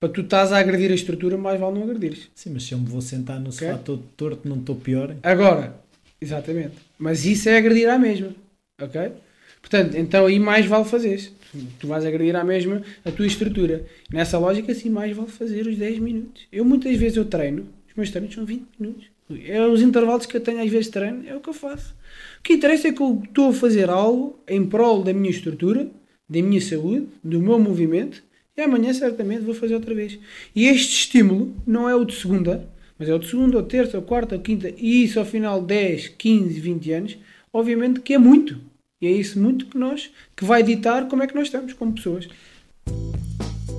para tu estás a agredir a estrutura, mais vale não agredires. Sim, mas se eu me vou sentar no sofá Ok. todo torto, não estou pior. Agora, exatamente. Mas isso é agredir à mesma. Ok? Portanto, então aí mais vale fazeres. Tu vais agredir à mesma a tua estrutura. Nessa lógica, sim, mais vale fazer os 10 minutos. Eu muitas vezes eu treino, os meus treinos são 20 minutos. É os intervalos que eu tenho às vezes de treino, é o que eu faço. O que interessa é que eu estou a fazer algo em prol da minha estrutura, da minha saúde, do meu movimento, e amanhã certamente vou fazer outra vez. E este estímulo não é o de segunda, mas é o de segunda, ou terça, ou quarta, ou quinta, e isso ao final de 10, 15, 20 anos, obviamente que é muito. E é isso muito que nós, que vai ditar como é que nós estamos como pessoas.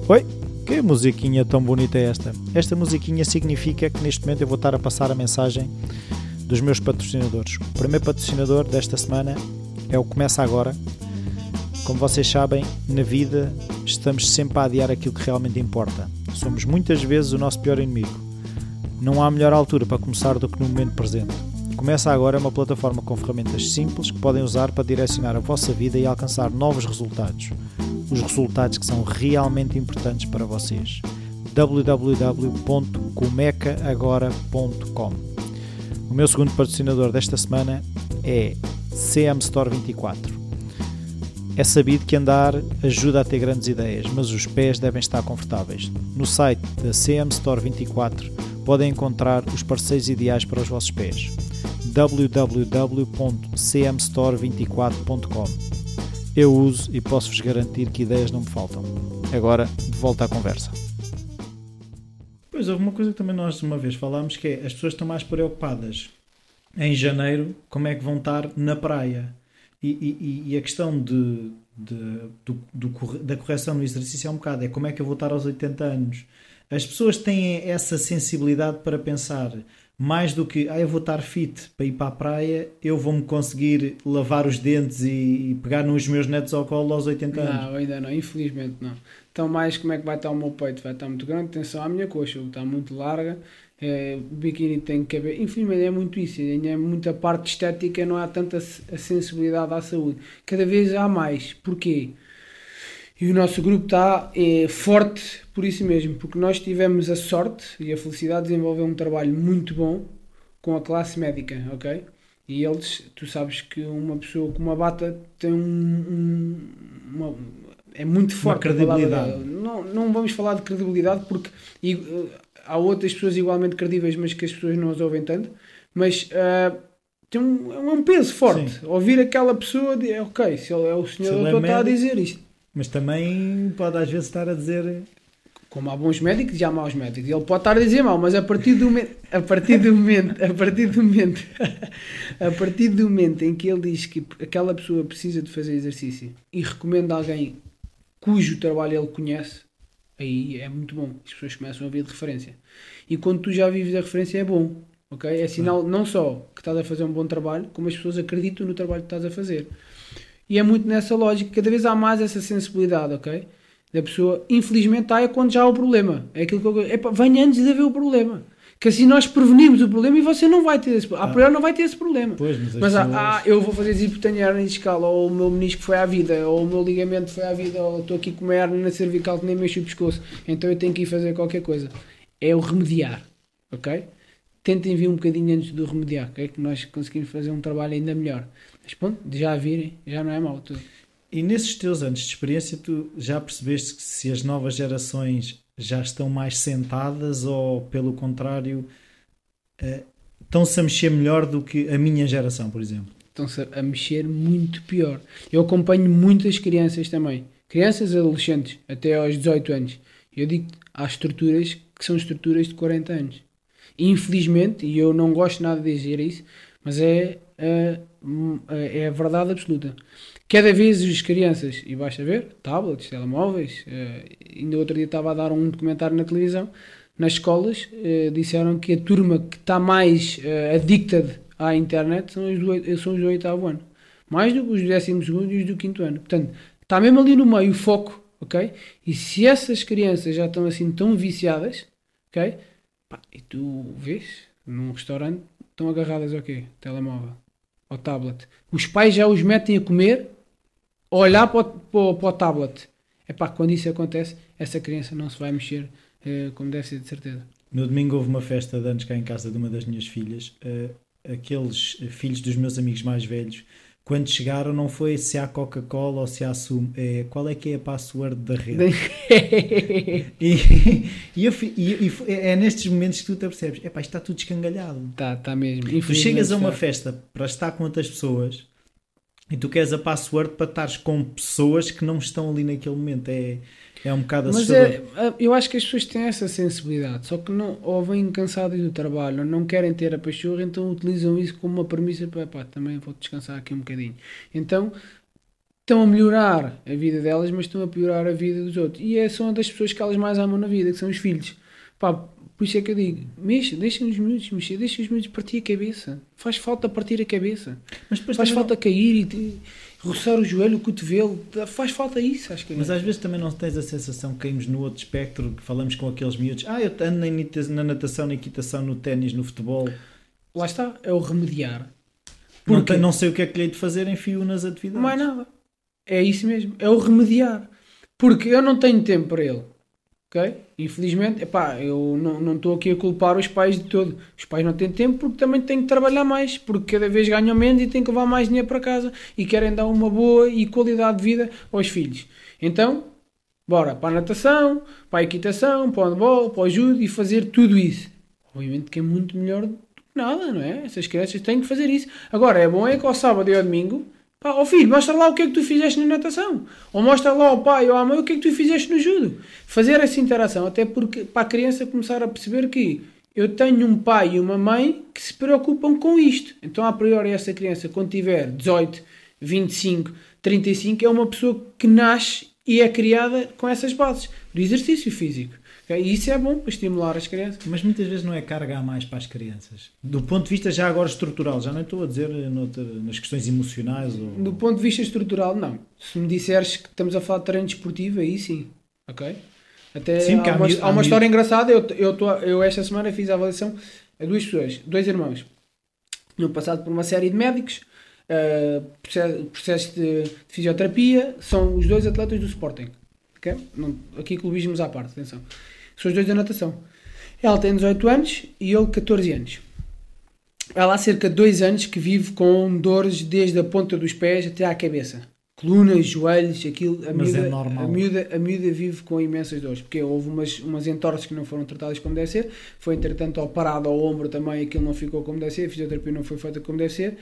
Oi, que musiquinha tão bonita é esta? Esta musiquinha significa que neste momento eu vou estar a passar a mensagem dos meus patrocinadores. O primeiro patrocinador desta semana é o Começa Agora. Como vocês sabem, na vida estamos sempre a adiar aquilo que realmente importa. Somos muitas vezes o nosso pior inimigo. Não há melhor altura para começar do que no momento presente. Começa Agora é uma plataforma com ferramentas simples que podem usar para direcionar a vossa vida e alcançar novos resultados. Os resultados que são realmente importantes para vocês. www.comecaagora.com O meu segundo patrocinador desta semana é CM Store 24. É sabido que andar ajuda a ter grandes ideias, mas os pés devem estar confortáveis. No site da CM Store 24 podem encontrar os parceiros ideais para os vossos pés. www.cmstore24.com Eu uso e posso-vos garantir que ideias não me faltam. Agora, de volta à conversa. Pois houve uma coisa que também nós uma vez falámos que é as pessoas estão mais preocupadas em janeiro como é que vão estar na praia. E, e- e a questão de, de- do- do da correção no exercício é um bocado, é como é que eu vou estar aos 80 anos. As pessoas têm essa sensibilidade para pensar mais do que ah, eu vou estar fit para ir para a praia, eu vou-me conseguir lavar os dentes e, e pegar nos meus netos ao colo aos 80 anos. Não, ainda não, infelizmente não. Então, mais como é que vai estar o meu peito? Vai estar muito grande, atenção à minha coxa, está muito larga, é, o biquíni tem que caber. Infelizmente é muito isso, ainda é muita parte estética, não há tanta sensibilidade à saúde. Cada vez há mais. Porquê? E o nosso grupo está é, forte por isso mesmo, porque nós tivemos a sorte e a felicidade de desenvolver um trabalho muito bom com a classe médica, ok? E eles, tu sabes que uma pessoa com uma bata tem um, um- uma, é muito forte. a palavra credibilidade. Não, não vamos falar de credibilidade porque e, uh, há outras pessoas igualmente credíveis, mas que as pessoas não as ouvem tanto. Mas uh, tem um, é um peso forte. Ouvir aquela pessoa, de, ok, se ele é o senhor Se ele é doutor, está a médico- dizer isto. Mas também pode às vezes estar a dizer como há bons médicos e há maus médicos. Ele pode estar a dizer mal, mas a partir do momento, a partir do momento, a partir do momento, a partir do momento em que ele diz que aquela pessoa precisa de fazer exercício e recomenda alguém cujo trabalho ele conhece, aí é muito bom. As pessoas começam a ver de referência. E quando tu já vives a referência é bom, ok? É sinal não só que estás a fazer um bom trabalho, como as pessoas acreditam no trabalho que estás a fazer. E é muito nessa lógica, cada vez há mais essa sensibilidade, ok? Da pessoa, infelizmente, está é quando já há o problema. É aquilo que eu. Epá, venha antes de haver o problema. Que assim nós prevenimos o problema e você não vai ter esse problema. A priori não vai ter esse problema. Pois, mas as Mas pessoas- ah, ah, eu vou fazer hipotonia hernia discal, ou o meu menisco foi à vida, ou o meu ligamento foi à vida, ou estou aqui com uma hernia na cervical que nem mexo o pescoço, então eu tenho que ir fazer qualquer coisa. É o remediar, ok? Tentem vir um bocadinho antes do remediar, ok? Que nós conseguimos fazer um trabalho ainda melhor. Mas pronto, já virem, já não é mau tudo. E nesses teus anos de experiência, tu já percebeste que se as novas gerações já estão mais sentadas ou, pelo contrário, eh, estão-se a mexer melhor do que a minha geração, por exemplo? Estão-se a mexer muito pior. Eu acompanho muitas crianças também. Crianças adolescentes, até aos 18 anos. Eu digo há estruturas que são estruturas de 40 anos. Infelizmente, e eu não gosto nada de dizer isso, mas é, a- é a verdade absoluta. Cada vez as crianças, e basta ver, tablets, telemóveis, eh, ainda outro dia estava a dar um documentário na televisão nas escolas uh, disseram que a turma que está mais uh, à internet são os, do, são os do oitavo ano. Mais do que os do décimo segundo e os do quinto ano. Portanto, está mesmo ali no meio o foco, ok? E se essas crianças já estão assim tão viciadas, ok? Pá, e tu vês, num restaurante, estão agarradas ao quê? Telemóvel, ao tablet. Os pais já os metem a comer, olhar para o, para, para o tablet. É pá, quando isso acontece, essa criança não se vai mexer uh, como deve ser, de certeza. No domingo houve uma festa de anos cá em casa de uma das minhas filhas. Uh, aqueles filhos dos meus amigos mais velhos, quando chegaram, não foi se há Coca-Cola ou se há sumo, é qual é que é a password da rede. e, e, eu, e, e, é nestes momentos que tu te percebes: é pá, está tudo escangalhado. Está, está mesmo. Tu chegas a uma festa para estar com outras pessoas e tu queres a password para estares com pessoas que não estão ali naquele momento. É, é um bocado Mas é, eu acho que as pessoas têm essa sensibilidade, só que não, ou vêm cansadas do trabalho, ou não querem ter a pachorra, então utilizam isso como uma premissa para pá, também vou descansar aqui um bocadinho. Então estão a melhorar a vida delas, mas estão a piorar a vida dos outros. E é, são das pessoas que elas mais amam na vida, que são os filhos. Pá, por isso é que eu digo, mexa, deixem os miúdos mexer, deixem os miúdos partir a cabeça. Faz falta partir a cabeça. Mas Faz falta não... cair e roçar o joelho, o cotovelo, faz falta isso, acho que Mas às vezes também não tens a sensação que caímos no outro espectro, que falamos com aqueles miúdos, ah, eu ando na natação, na equitação, no ténis, no futebol. Lá está, é o remediar. Porque não, não sei o que é que lhe hei de fazer, enfio nas atividades. Mais nada. É isso mesmo, é o remediar. Porque eu não tenho tempo para ele. Ok? Infelizmente, epá, eu não estou aqui a culpar os pais de todo. Os pais não têm tempo porque também têm que trabalhar mais, porque cada vez ganham menos e têm que levar mais dinheiro para casa e querem dar uma boa e qualidade de vida aos filhos. Então, bora para a natação, para a equitação, para o handball, para o judo e fazer tudo isso. Obviamente que é muito melhor do que nada, não é? Essas crianças têm que fazer isso. Agora, é bom é que ao sábado e ao domingo Pá, ó filho, mostra lá o que é que tu fizeste na natação. Ou mostra lá ao pai ou à mãe o que é que tu fizeste no judo. Fazer essa interação, até porque para a criança começar a perceber que eu tenho um pai e uma mãe que se preocupam com isto. Então, a priori, essa criança, quando tiver 18, 25, 35, é uma pessoa que nasce e é criada com essas bases do exercício físico. E isso é bom para estimular as crianças. Mas muitas vezes não é carga a mais para as crianças. Do ponto de vista já agora estrutural, já não estou a dizer noutra, nas questões emocionais. Ou... Do ponto de vista estrutural, não. Se me disseres que estamos a falar de treino desportivo, aí sim. Ok? Até sim, há, uma, há uma história engraçada. Eu, eu, tô, eu esta semana fiz a avaliação a duas pessoas, dois irmãos. Tinham passado por uma série de médicos, uh, processo, processo de, de, fisioterapia. São os dois atletas do Sporting. Okay? Não, aqui clubismos à parte, atenção. São os dois da natação. Ela tem 18 anos e ele 14 anos. Ela há cerca de 2 anos que vive com dores desde a ponta dos pés até à cabeça. Colunas, joelhos, aquilo. A Mas miúda, é normal. A miúda, a miúda vive com imensas dores, porque houve umas, umas entorses que não foram tratadas como deve ser. Foi, entretanto, operado ao ombro também, aquilo não ficou como deve ser. A fisioterapia não foi feita como deve ser.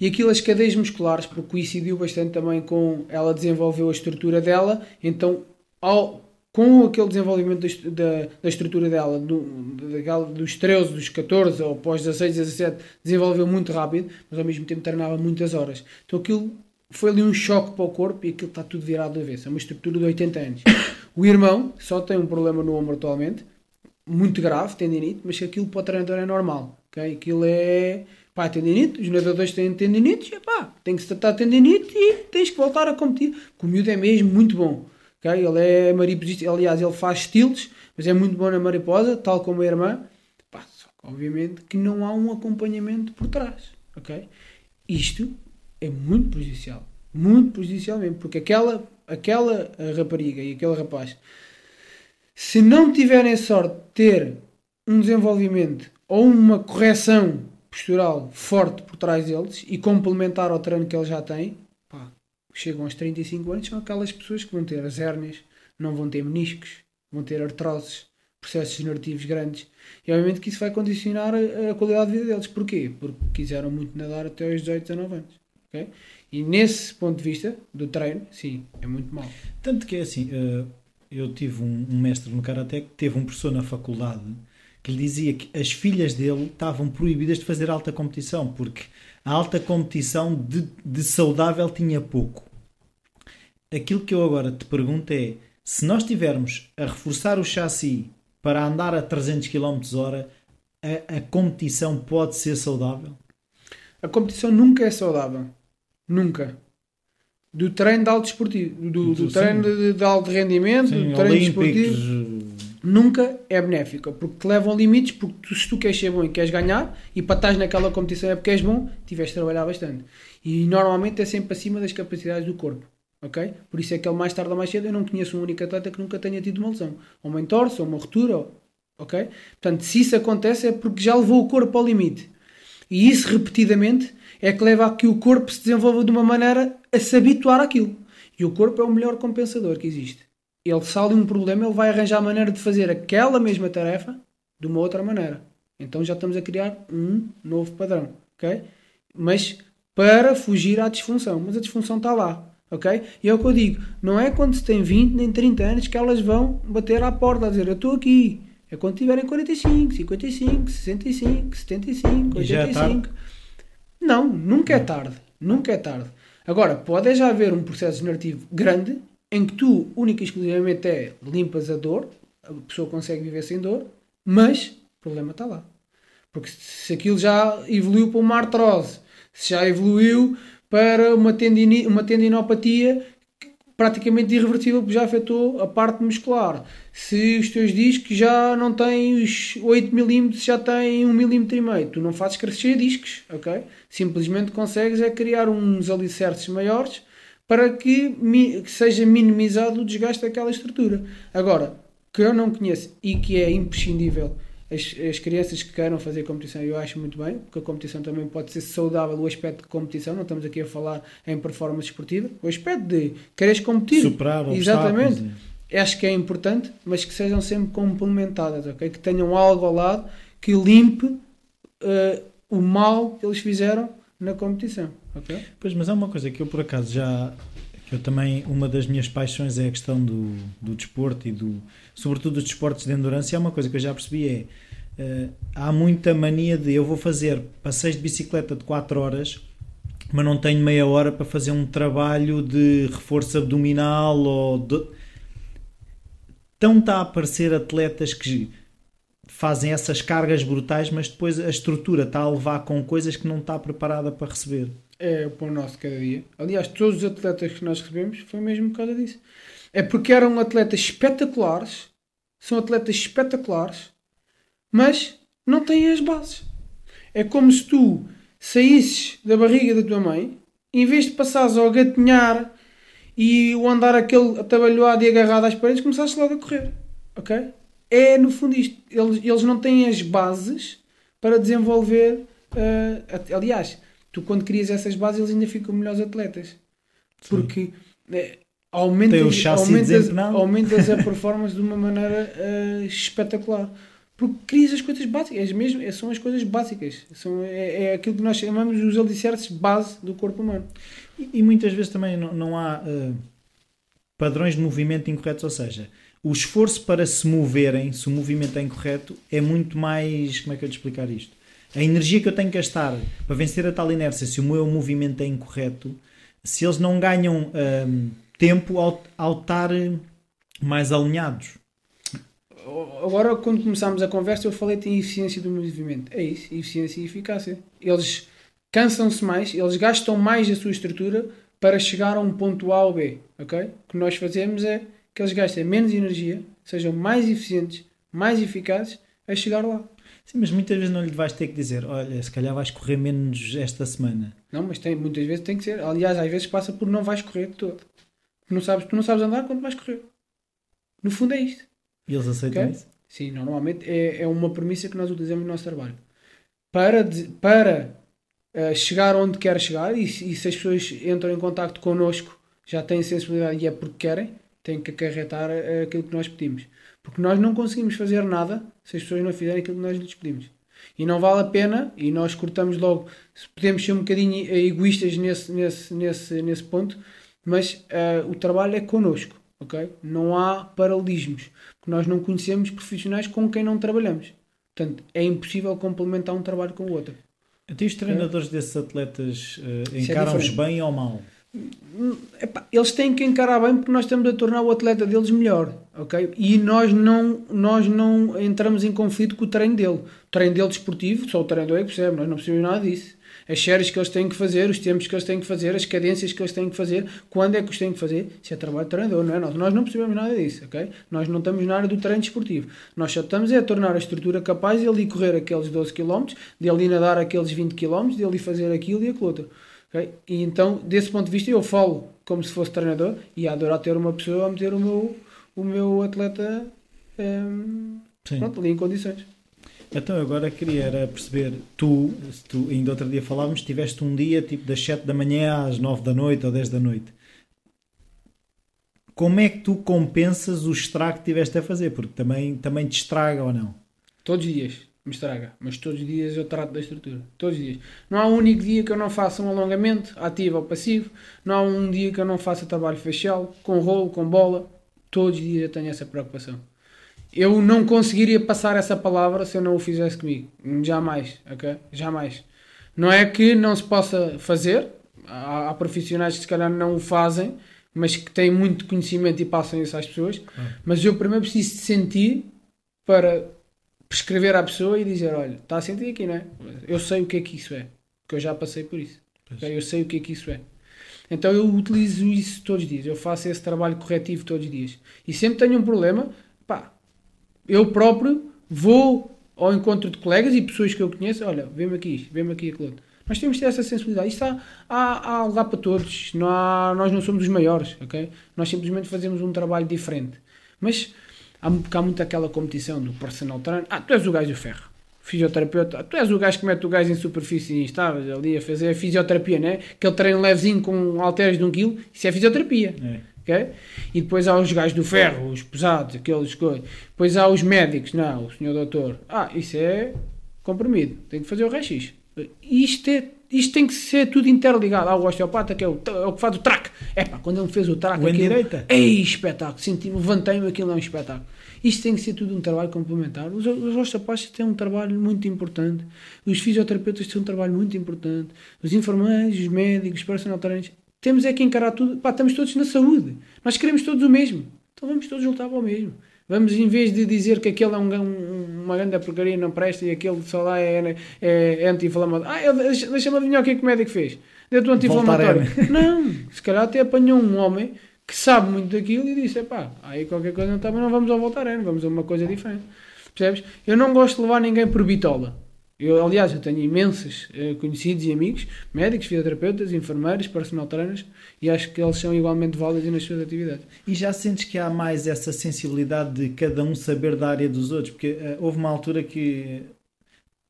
E aquilo, as cadeias musculares, porque coincidiu bastante também com. Ela desenvolveu a estrutura dela, então, ao, com aquele desenvolvimento da, da estrutura dela, do, daquela, dos 13, dos 14 ou pós 16, 17, desenvolveu muito rápido, mas ao mesmo tempo treinava muitas horas. Então aquilo foi ali um choque para o corpo e aquilo está tudo virado da vez. É uma estrutura de 80 anos. O irmão só tem um problema no ombro atualmente, muito grave, tendinite, mas aquilo para o treinador é normal. Okay? Aquilo é pá, tendinite, os nadadores têm tendinite, e, pá, tem que se tratar de tendinite e tens que voltar a competir. O miúdo é mesmo muito bom. Okay? Ele é mariposista, aliás, ele faz estilos, mas é muito bom na mariposa, tal como a irmã. Pá, só que, obviamente que não há um acompanhamento por trás. Okay? Isto é muito prejudicial. Muito prejudicial mesmo, porque aquela, aquela rapariga e aquele rapaz, se não tiverem sorte de ter um desenvolvimento ou uma correção postural forte por trás deles e complementar ao treino que eles já têm, chegam aos 35 anos são aquelas pessoas que vão ter as hérnias, não vão ter meniscos, vão ter artroses, processos degenerativos grandes. E obviamente que isso vai condicionar a, a, qualidade de vida deles. Porquê? Porque quiseram muito nadar até aos 18, 19 anos. Okay? E nesse ponto de vista do treino, sim, é muito mal. Tanto que é assim, eh, eu tive um, um mestre no Karaté que teve um professor na faculdade que lhe dizia que as filhas dele estavam proibidas de fazer alta competição, porque a alta competição de, de saudável tinha pouco. Aquilo que eu agora te pergunto é: se nós estivermos a reforçar o chassi para andar a 300 km hora, a, a competição pode ser saudável? A competição nunca é saudável. Nunca. Do treino de alto esportivo, do, do Sim. treino de, de alto rendimento, Sim, do treino olímpicos, esportivo, nunca é benéfica. Porque te levam limites, porque tu, se tu queres ser bom e queres ganhar, e para estar naquela competição é porque és bom, tiveste de trabalhar bastante. E normalmente é sempre acima das capacidades do corpo. Ok? Por isso é que ele mais tarde ou mais cedo eu não conheço um único atleta que nunca tenha tido uma lesão. Ou uma entorse, ou uma ruptura. ou- Ok? Portanto, se isso acontece é porque já levou o corpo ao limite. E isso repetidamente é que leva a que o corpo se desenvolva de uma maneira a se habituar àquilo. E o corpo é o melhor compensador que existe. Ele se há ali um problema, ele vai arranjar a maneira de fazer aquela mesma tarefa de uma outra maneira. Então já estamos a criar um novo padrão, ok? Mas para fugir à disfunção. Mas a disfunção está lá, ok? E é o que eu digo, não é quando se tem 20 nem 30 anos que elas vão bater à porta a dizer eu estou aqui. É quando tiverem 45, 55, 65, 75, E já é 85. Não, nunca é tarde. Nunca é tarde. Agora, pode já haver um processo degenerativo grande em que tu, única e exclusivamente, é limpas a dor, a pessoa consegue viver sem dor, mas o problema está lá. Porque se aquilo já evoluiu para uma artrose, se já evoluiu para uma, tendini, uma tendinopatia praticamente irreversível porque já afetou a parte muscular. Se os teus discos já não têm os 8 mm, já têm 1 mm e meio, tu não fazes crescer discos, ok? Simplesmente consegues é criar uns alicerces maiores para que, mi- que seja minimizado o desgaste daquela estrutura. Agora, que eu não conheço e que é imprescindível as, as crianças que queiram fazer competição, eu acho muito bem, porque a competição também pode ser saudável, o aspecto de competição, não estamos aqui a falar em performance esportiva, o aspecto de queres competir, Superar exatamente, acho que é importante, mas que sejam sempre complementadas, ok? Que tenham algo ao lado que limpe eh, o mal que eles fizeram na competição, ok? Pois, mas é uma coisa que eu por acaso já. que eu também. uma das minhas paixões é a questão do, do desporto e do. sobretudo dos desportos de endurance. E é uma coisa que eu já percebi é. eh, há muita mania de eu vou fazer passeios de bicicleta de 4 horas, mas não tenho meia hora para fazer um trabalho de reforço abdominal ou. De... Então está a aparecer atletas que fazem essas cargas brutais, mas depois a estrutura está a levar com coisas que não está preparada para receber. É o pão nosso cada dia. Aliás, todos os atletas que nós recebemos foi mesmo por causa disso. É porque eram atletas espetaculares, são atletas espetaculares, mas não têm as bases. É como se tu saísses da barriga da tua mãe, em vez de passares ao gatinhar e o andar aquele atabalhoado e agarrado às paredes, começaste logo a correr. Ok? É no fundo isto. Eles, eles não têm as bases para desenvolver. at- aliás, tu quando crias essas bases, eles ainda ficam melhores atletas. Porque eh, aumentas, aumentas, aumentas a performance de uma maneira eh, espetacular. Porque crias as coisas básicas, as mesmo, são as coisas básicas. São, é, é aquilo que nós chamamos os alicerces base do corpo humano. E, e muitas vezes também não, não há eh, padrões de movimento incorretos, ou seja, o esforço para se moverem, se o movimento é incorreto, é muito mais. Como é que eu te explicar isto? A energia que eu tenho que gastar para vencer a tal inércia, se o meu movimento é incorreto, se eles não ganham ahm, tempo ao, ao estar eh, mais alinhados. Agora, quando começámos a conversa, eu falei-te em eficiência do movimento. É isso, eficiência e eficácia. Eles cansam-se mais, eles gastam mais a sua estrutura para chegar a um ponto A ou B. ok? O que nós fazemos é que eles gastem menos energia, sejam mais eficientes, mais eficazes a chegar lá. Sim, mas muitas vezes não lhe vais ter que dizer: olha, se calhar vais correr menos esta semana. Não, mas tem, muitas vezes tem que ser. Aliás, às vezes passa por não vais correr de todo. Tu não sabes, tu não sabes andar quando vais correr. No fundo é isto. E eles aceitam Ok. isso. Sim, normalmente é, é uma premissa que nós utilizamos no nosso trabalho. Para, de- para eh, chegar onde quer chegar, e, e se as pessoas entram em contacto connosco, já têm sensibilidade e é porque querem, têm que acarretar aquilo que nós pedimos. Porque nós não conseguimos fazer nada se as pessoas não fizerem aquilo que nós lhes pedimos. E não vale a pena, e nós cortamos logo, podemos ser um bocadinho egoístas nesse, nesse, nesse, nesse ponto, mas eh, o trabalho é connosco, ok? Não há paralelismos, porque nós não conhecemos profissionais com quem não trabalhamos. Portanto, é impossível complementar um trabalho com o outro. Até os treinadores desses atletas é encaram-os diferente. bem ou mal? Epá, eles têm que encarar bem porque nós estamos a tornar o atleta deles melhor, ok? E nós não, nós não entramos em conflito com o treino dele. O treino dele desportivo, só o treinador é que percebe, nós não precisamos nada disso. As séries que eles têm que fazer, os tempos que eles têm que fazer, as cadências que eles têm que fazer, quando é que os têm que fazer, isso é trabalho de treinador, não é? Nós, nós não precisamos nada disso, ok? Nós não estamos na área do treino desportivo. Nós só estamos é a tornar a estrutura capaz de ele correr aqueles 12 km, de ele nadar aqueles 20 km, de ele fazer aquilo e aquilo outro. Okay? E então, desse ponto de vista, eu falo como se fosse treinador e adorar ter uma pessoa a meter o meu, o meu atleta um, pronto, ali em condições. Então agora queria perceber, tu, tu, ainda outro dia falávamos, tiveste um dia tipo das 7 da manhã às 9 da noite ou 10 da noite. Como é que tu compensas o estrago que tiveste a fazer? Porque também, também te estraga ou não? Todos os dias me estraga, mas todos os dias eu trato da estrutura. Todos os dias. Não há um único dia que eu não faça um alongamento, ativo ou passivo. Não há um dia que eu não faça trabalho facial, com rolo, com bola. Todos os dias eu tenho essa preocupação eu não conseguiria passar essa palavra se eu não o fizesse comigo. Jamais, ok? Jamais. Não é que não se possa fazer, há, há profissionais que se calhar não o fazem, mas que têm muito conhecimento e passam isso às pessoas. Mas eu primeiro preciso sentir para prescrever à pessoa e dizer: olha, está a sentir aqui, não é? Eu sei o que é que isso é, porque eu já passei por isso. Okay? Eu sei o que é que isso é. Então eu utilizo isso todos os dias. Eu faço esse trabalho corretivo todos os dias. E sempre tenho um problema, pá, eu próprio vou ao encontro de colegas e pessoas que eu conheço, olha, vê-me aqui isto, vê-me aqui aquilo outro. Nós temos de ter essa sensibilidade. Isto há, há, há lugar para todos. Não há, nós não somos os maiores, ok? Nós simplesmente fazemos um trabalho diferente. Mas há, há muito aquela competição do personal trainer. Ah, tu és o gajo do ferro. Fisioterapeuta. Tu és o gajo que mete o gajo em superfície instáveis ali a fazer a fisioterapia, né? Aquele treino levezinho com halteres de um quilo. Isso é fisioterapia. É. Okay? E depois há os gajos do ferro, os pesados, aqueles coisas. Depois há os médicos, não, o senhor doutor. Ah, isso é comprimido, tem que fazer o raio-x. Isto, é, isto tem que ser tudo interligado. Há o osteopata que é o, é o que faz o track. É pá, quando ele fez o track. O aquilo, direita. Ei, espetáculo. Senti, levantei-me, aquilo é um espetáculo. Isto tem que ser tudo um trabalho complementar. Os, os osteopatas têm um trabalho muito importante. Os fisioterapeutas têm um trabalho muito importante. Os enfermeiros, os médicos, os personal trainers temos é que encarar tudo. Pá, estamos todos na saúde. Nós queremos todos o mesmo. Então vamos todos lutar para o mesmo. Vamos, em vez de dizer que aquele é um, um, uma grande porcaria, não presta e aquele só lá é, é, é anti-inflamatório. Ah, deixa-me adivinhar o que é que o médico fez. Deu-te um anti-inflamatório. Não, se calhar até apanhou um homem que sabe muito daquilo e disse: pá, aí qualquer coisa não está, mas não vamos ao Voltaren, vamos a uma coisa diferente. Percebes? Eu não gosto de levar ninguém por bitola. Eu, aliás, eu tenho imensos uh, conhecidos e amigos, médicos, fisioterapeutas, enfermeiros, personal trainers, e acho que eles são igualmente válidos nas suas atividades. E já sentes que há mais essa sensibilidade de cada um saber da área dos outros? Porque uh, houve uma altura que,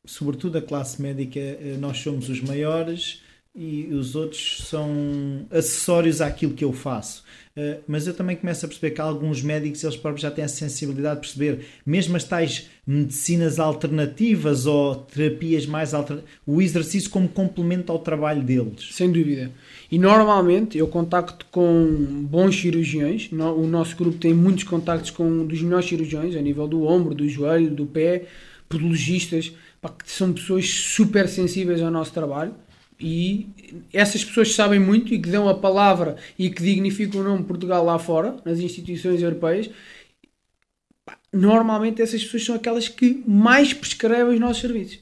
sobretudo a classe médica, uh, nós somos os maiores e os outros são acessórios àquilo que eu faço. Uh, mas eu também começo a perceber que alguns médicos eles próprios já têm a sensibilidade de perceber, mesmo as tais medicinas alternativas ou terapias mais alternativas, o exercício como complemento ao trabalho deles. Sem dúvida. E normalmente eu contacto com bons cirurgiões, o nosso grupo tem muitos contactos com um dos melhores cirurgiões, a nível do ombro, do joelho, do pé, podologistas, que são pessoas super sensíveis ao nosso trabalho e essas pessoas sabem muito e que dão a palavra e que dignificam o nome de Portugal lá fora, nas instituições europeias, normalmente essas pessoas são aquelas que mais prescrevem os nossos serviços.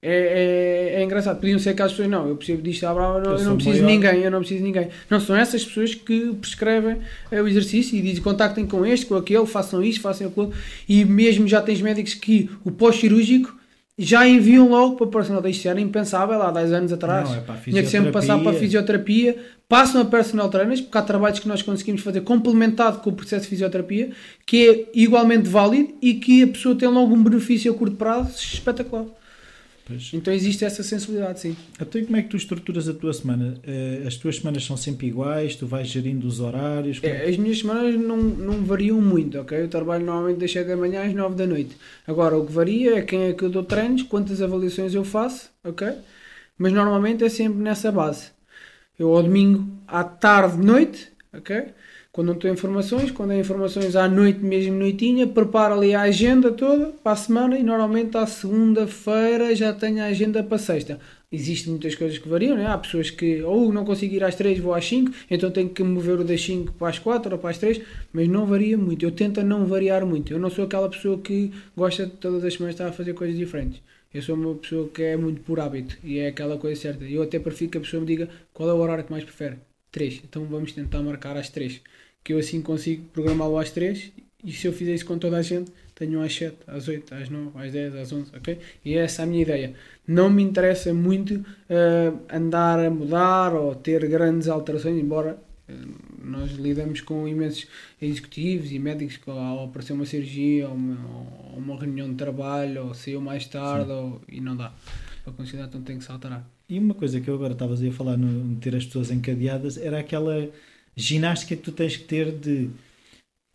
É, é, é engraçado, podiam ser aquelas pessoas, não, eu percebo disto à brava, não, eu, eu não preciso maior. de ninguém, eu não preciso de ninguém. Não, são essas pessoas que prescrevem é, o exercício e dizem contactem com este, com aquele, façam isto, façam aquilo. E mesmo já tens médicos que o pós-cirúrgico já enviam logo para o personal. Isto era impensável há 10 anos atrás. Não, é Tinha que sempre passar para a fisioterapia, passam a personal trainers, porque há trabalhos que nós conseguimos fazer complementado com o processo de fisioterapia, que é igualmente válido e que a pessoa tem logo um benefício a curto prazo espetacular. Pois. Então existe essa sensibilidade, sim. Então, como é que tu estruturas a tua semana? Eh, as tuas semanas são sempre iguais? Tu vais gerindo os horários? É, as minhas semanas não, não variam muito, ok? Eu trabalho normalmente das 7 da manhã às 9 da noite. Agora, o que varia é quem é que eu dou treinos, quantas avaliações eu faço, ok? Mas normalmente é sempre nessa base. Eu ao domingo, à tarde, noite, ok? Quando não tenho informações, quando há informações à noite, mesmo noitinha, preparo ali a agenda toda para a semana e normalmente à segunda-feira já tenho a agenda para sexta. Existem muitas coisas que variam, né? há pessoas que ou não consigo ir às 3, vou às 5, então tenho que mover o das 5 para as 4 ou para as 3, mas não varia muito. Eu tento não variar muito. Eu não sou aquela pessoa que gosta de todas as semanas estar a fazer coisas diferentes. Eu sou uma pessoa que é muito por hábito e é aquela coisa certa. Eu até prefiro que a pessoa me diga qual é o horário que mais prefere. 3. Então vamos tentar marcar às 3. Que eu assim consigo programá-lo às 3 e se eu fizer isso com toda a gente, tenho às 7, às 8, às 9, às 10, às 11, ok? E é essa a minha ideia. Não me interessa muito uh, andar a mudar ou ter grandes alterações, embora uh, nós lidamos com imensos executivos e médicos que ao aparecer uma cirurgia ou uma, ou uma reunião de trabalho ou saiu mais tarde ou, e não dá para considerar, então tem que se alterar. E uma coisa que eu agora estava a falar no ter as pessoas encadeadas era aquela ginástica que tu tens que ter de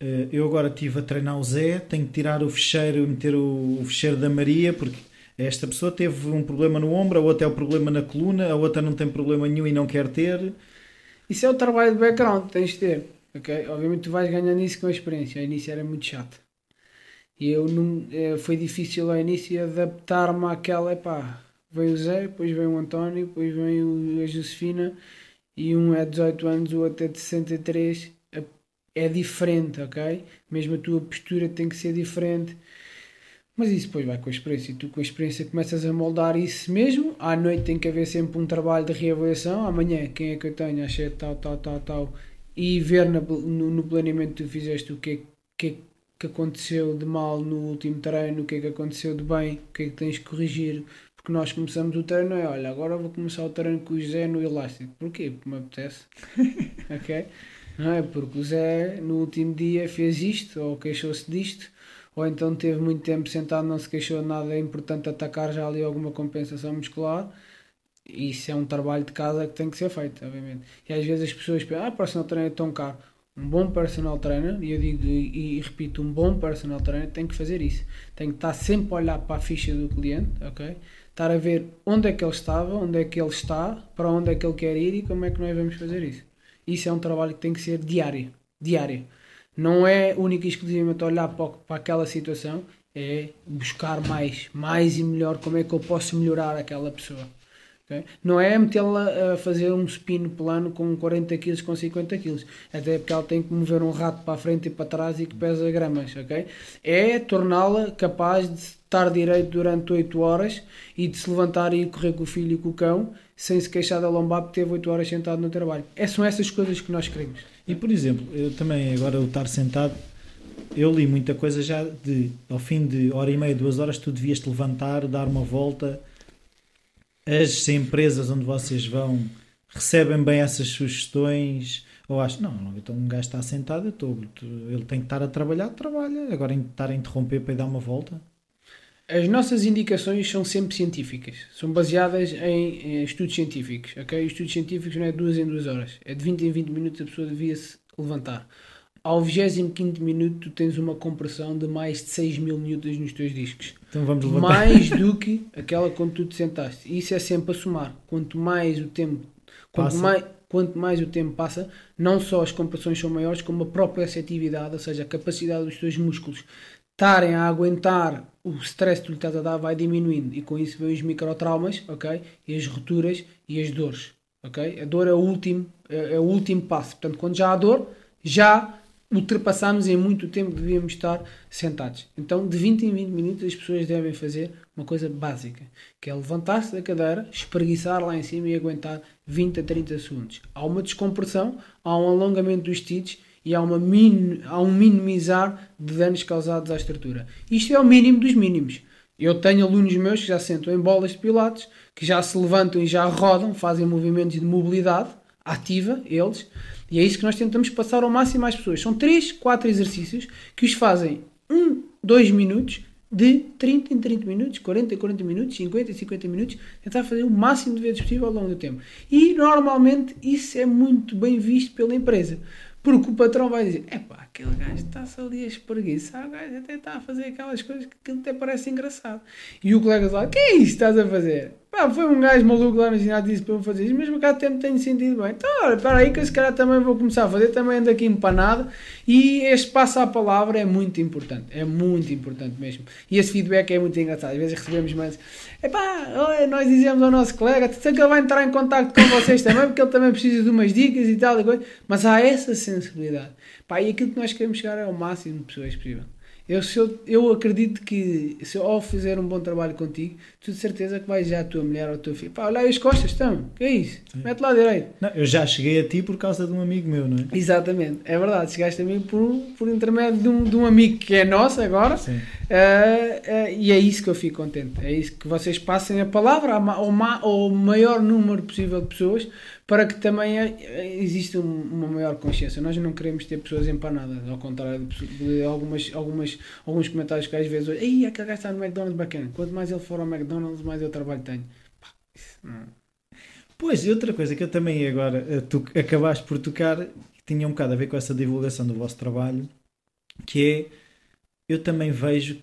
Uh, eu agora estive a treinar o Zé, tenho que tirar o fecheiro, meter o, o fecheiro da Maria, porque esta pessoa teve um problema no ombro, a outra é o problema na coluna, a outra não tem problema nenhum e não quer ter. Isso é o trabalho de background tens de ter. Okay? Obviamente tu vais ganhando isso com a experiência. Ao início era muito chato. E eu não, eh, foi difícil ao início adaptar-me àquela, epá, vem o Zé, depois vem o António, depois vem a Josefina e um é 18 anos, o outro é de 63 é diferente, ok? Mesmo a tua postura tem que ser diferente. Mas isso depois vai com a experiência e tu com a experiência começas a moldar isso mesmo. À noite tem que haver sempre um trabalho de reavaliação. Amanhã, quem é que eu tenho? Achei tal, tal, tal, tal. E ver no, no, planeamento que tu fizeste o que é que, que aconteceu de mal no último treino, o que é que aconteceu de bem, o que é que tens que corrigir. Porque nós começamos o treino é, olha, agora vou começar o treino com o José no elástico. Porquê? Porque me apetece. ok? não é? Porque o Zé no último dia fez isto, ou queixou-se disto, ou então teve muito tempo sentado, não se queixou de nada, é importante atacar já ali alguma compensação muscular. Isso é um trabalho de casa que tem que ser feito, obviamente. E às vezes as pessoas pensam, ah, personal trainer é tão caro. Um bom personal trainer, e eu digo e, e, repito, um bom personal trainer tem que fazer isso. Tem que estar sempre a olhar para a ficha do cliente, ok? Estar a ver onde é que ele estava, onde é que ele está, para onde é que ele quer ir e como é que nós vamos fazer isso. Isso é um trabalho que tem que ser diário. Diário. Não é único e exclusivamente olhar para, para aquela situação, é buscar mais, mais e melhor como é que eu posso melhorar aquela pessoa. Okay? Não é metê-la a fazer um spin plano com 40 kg, com 50 kg, até porque ela tem que mover um rato para a frente e para trás e que pesa gramas. Okay? É torná-la capaz de estar direito durante 8 horas e de se levantar e correr com o filho e com o cão sem se queixar da lombar porque teve 8 horas sentado no trabalho. É, são essas coisas que nós queremos. E por exemplo, eu também agora o estar sentado, eu li muita coisa já de ao fim de hora e meia, duas horas, tu devias te levantar, dar uma volta. As empresas onde vocês vão recebem bem essas sugestões ou acham, não, então um gajo está sentado, eu estou, ele tem que estar a trabalhar, trabalha, agora estar a interromper para ir dar uma volta. As nossas indicações são sempre científicas, são baseadas em, em estudos científicos, ok? Estudos científicos não é duas em duas horas, é de 20 em 20 minutos a pessoa devia se levantar. Ao 25 minuto tu tens uma compressão de mais de 6 mil newtons nos teus discos. Então vamos levantar. Mais do que aquela quando tu te sentaste. Isso é sempre a somar. Quanto mais o tempo, quanto mais, quanto mais o tempo passa, não só as compressões são maiores, como a própria receptividade, ou seja, a capacidade dos teus músculos estarem a aguentar o stress que tu lhe estás a dar vai diminuindo e com isso vêm os microtraumas, ok? E as rupturas e as dores, ok? A dor é o último, é, é, o último passo. Portanto, quando já há dor, já ultrapassamos em muito tempo que devíamos estar sentados. Então, de 20 em 20 minutos, as pessoas devem fazer uma coisa básica, que é levantar-se da cadeira, espreguiçar lá em cima e aguentar 20 a 30 segundos. Há uma descompressão, há um alongamento dos tecidos e há, uma min, há um minimizar de danos causados à estrutura. Isto é o mínimo dos mínimos. Eu tenho alunos meus que já sentam em bolas de pilates, que já se levantam e já rodam, fazem movimentos de mobilidade ativa, eles, e é isso que nós tentamos passar ao máximo às pessoas. São 3, 4 exercícios que os fazem 1, 2 minutos, de 30 em 30 minutos, 40 em 40 minutos, 50 em 50 minutos, tentar fazer o máximo de vezes possível ao longo do tempo. E normalmente isso é muito bem visto pela empresa. Porque o patrão vai dizer: é pá, aquele gajo está-se ali a espreguiçar, o gajo até está a fazer aquelas coisas que até parece engraçado. E o colega fala, que é que estás a fazer? Pá, foi um gajo maluco lá no ginásio disse para eu fazer isso, mesmo cá tempo tenho sentido bem. Então, olha, espera aí que eu se calhar também vou começar a fazer, também ando aqui empanado. E este passo à palavra é muito importante, é muito importante mesmo. E esse feedback é muito engraçado. Às vezes recebemos mais, epá, olha, nós dizemos ao nosso colega, sei que ele vai entrar em contato com vocês também, porque ele também precisa de umas dicas e tal, e coisa. mas há essa sensibilidade. Pá, e aquilo que nós queremos chegar é ao máximo de pessoas possível. Eu, se eu, eu acredito que se eu ao fizer um bom trabalho contigo, tu de certeza que vais já a tua mulher ou a tua filha. Pá, olha aí as costas, estão. que é isso? Sim. Mete lá direito. Não, eu já cheguei a ti por causa de um amigo meu, não é? Exatamente, é verdade. Chegaste a mim por, por intermédio de um, de um amigo que é nosso agora. Sim. Uh, uh, e é isso que eu fico contente. É isso que vocês passem a palavra ao, ao maior número possível de pessoas para que também é, exista uma maior consciência. Nós não queremos ter pessoas empanadas, ao contrário de, algumas, algumas, alguns comentários que às vezes ei, aquele gajo está no McDonald's bacana. Quanto mais ele for ao McDonald's, mais eu trabalho tenho. Pá. Pois, e outra coisa que eu também agora, eh, tu acabaste por tocar, tinha um bocado a ver com essa divulgação do vosso trabalho, que é, eu também vejo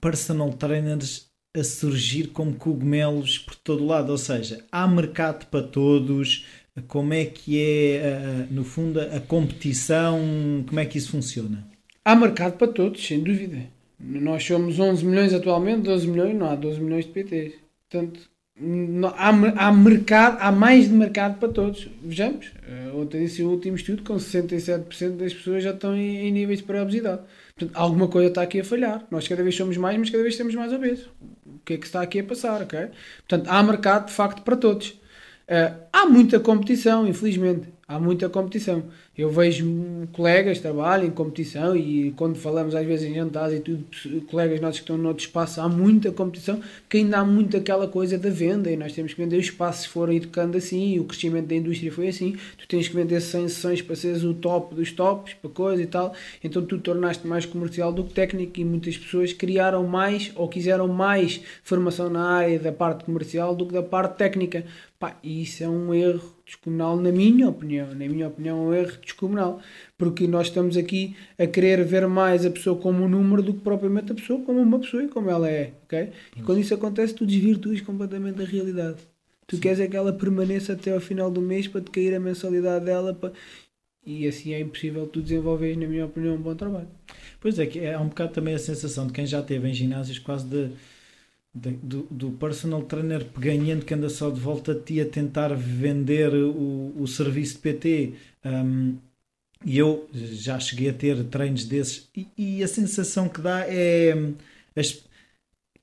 personal trainers a surgir como cogumelos por todo lado, ou seja, há mercado para todos, como é que é, no fundo, a competição, como é que isso funciona? Há mercado para todos, sem dúvida. Nós somos 11 milhões atualmente, 12 milhões, não há 12 milhões de PTs. Portanto, há, há mercado, há mais de mercado para todos. Vejamos, eh, ontem disse o último estudo, com 67% das pessoas já estão em, em níveis de pré-obesidade. Portanto, alguma coisa está aqui a falhar. Nós cada vez somos mais, mas cada vez temos mais obesos. Que é que está aqui a passar, ok? Portanto, há mercado de facto para todos. Uh, há muita competição, infelizmente há muita competição. Eu vejo colegas trabalham em competição e quando falamos às vezes em jantares e tudo, colegas nossos que estão noutro espaço, há muita competição, porque ainda há muito aquela coisa da venda e nós temos que vender os espaços foram educando assim, o crescimento da indústria foi assim, tu tens que vender 100 sessões para seres o top dos tops, para coisa e tal, então tu tornaste mais comercial do que técnico e muitas pessoas criaram mais ou quiseram mais formação na área da parte comercial do que da parte técnica. Pá, isso é um erro descomunal, na minha opinião. Na minha opinião, é um erro descomunal. Porque nós estamos aqui a querer ver mais a pessoa como um número do que propriamente a pessoa como uma pessoa e como ela é. ok? E quando isso acontece, tu desvirtuas completamente a realidade. Tu Sim. queres é que ela permaneça até ao final do mês para te cair a mensalidade dela. Para... E assim é impossível tu desenvolveres, na minha opinião, um bom trabalho. Pois é, que é um bocado também a sensação de quem já teve em ginásios quase de do, do personal trainer peganhento que anda só de volta a ti a tentar vender o, o serviço de PT. Um, e eu já cheguei a ter treinos desses e, e a sensação que dá é as,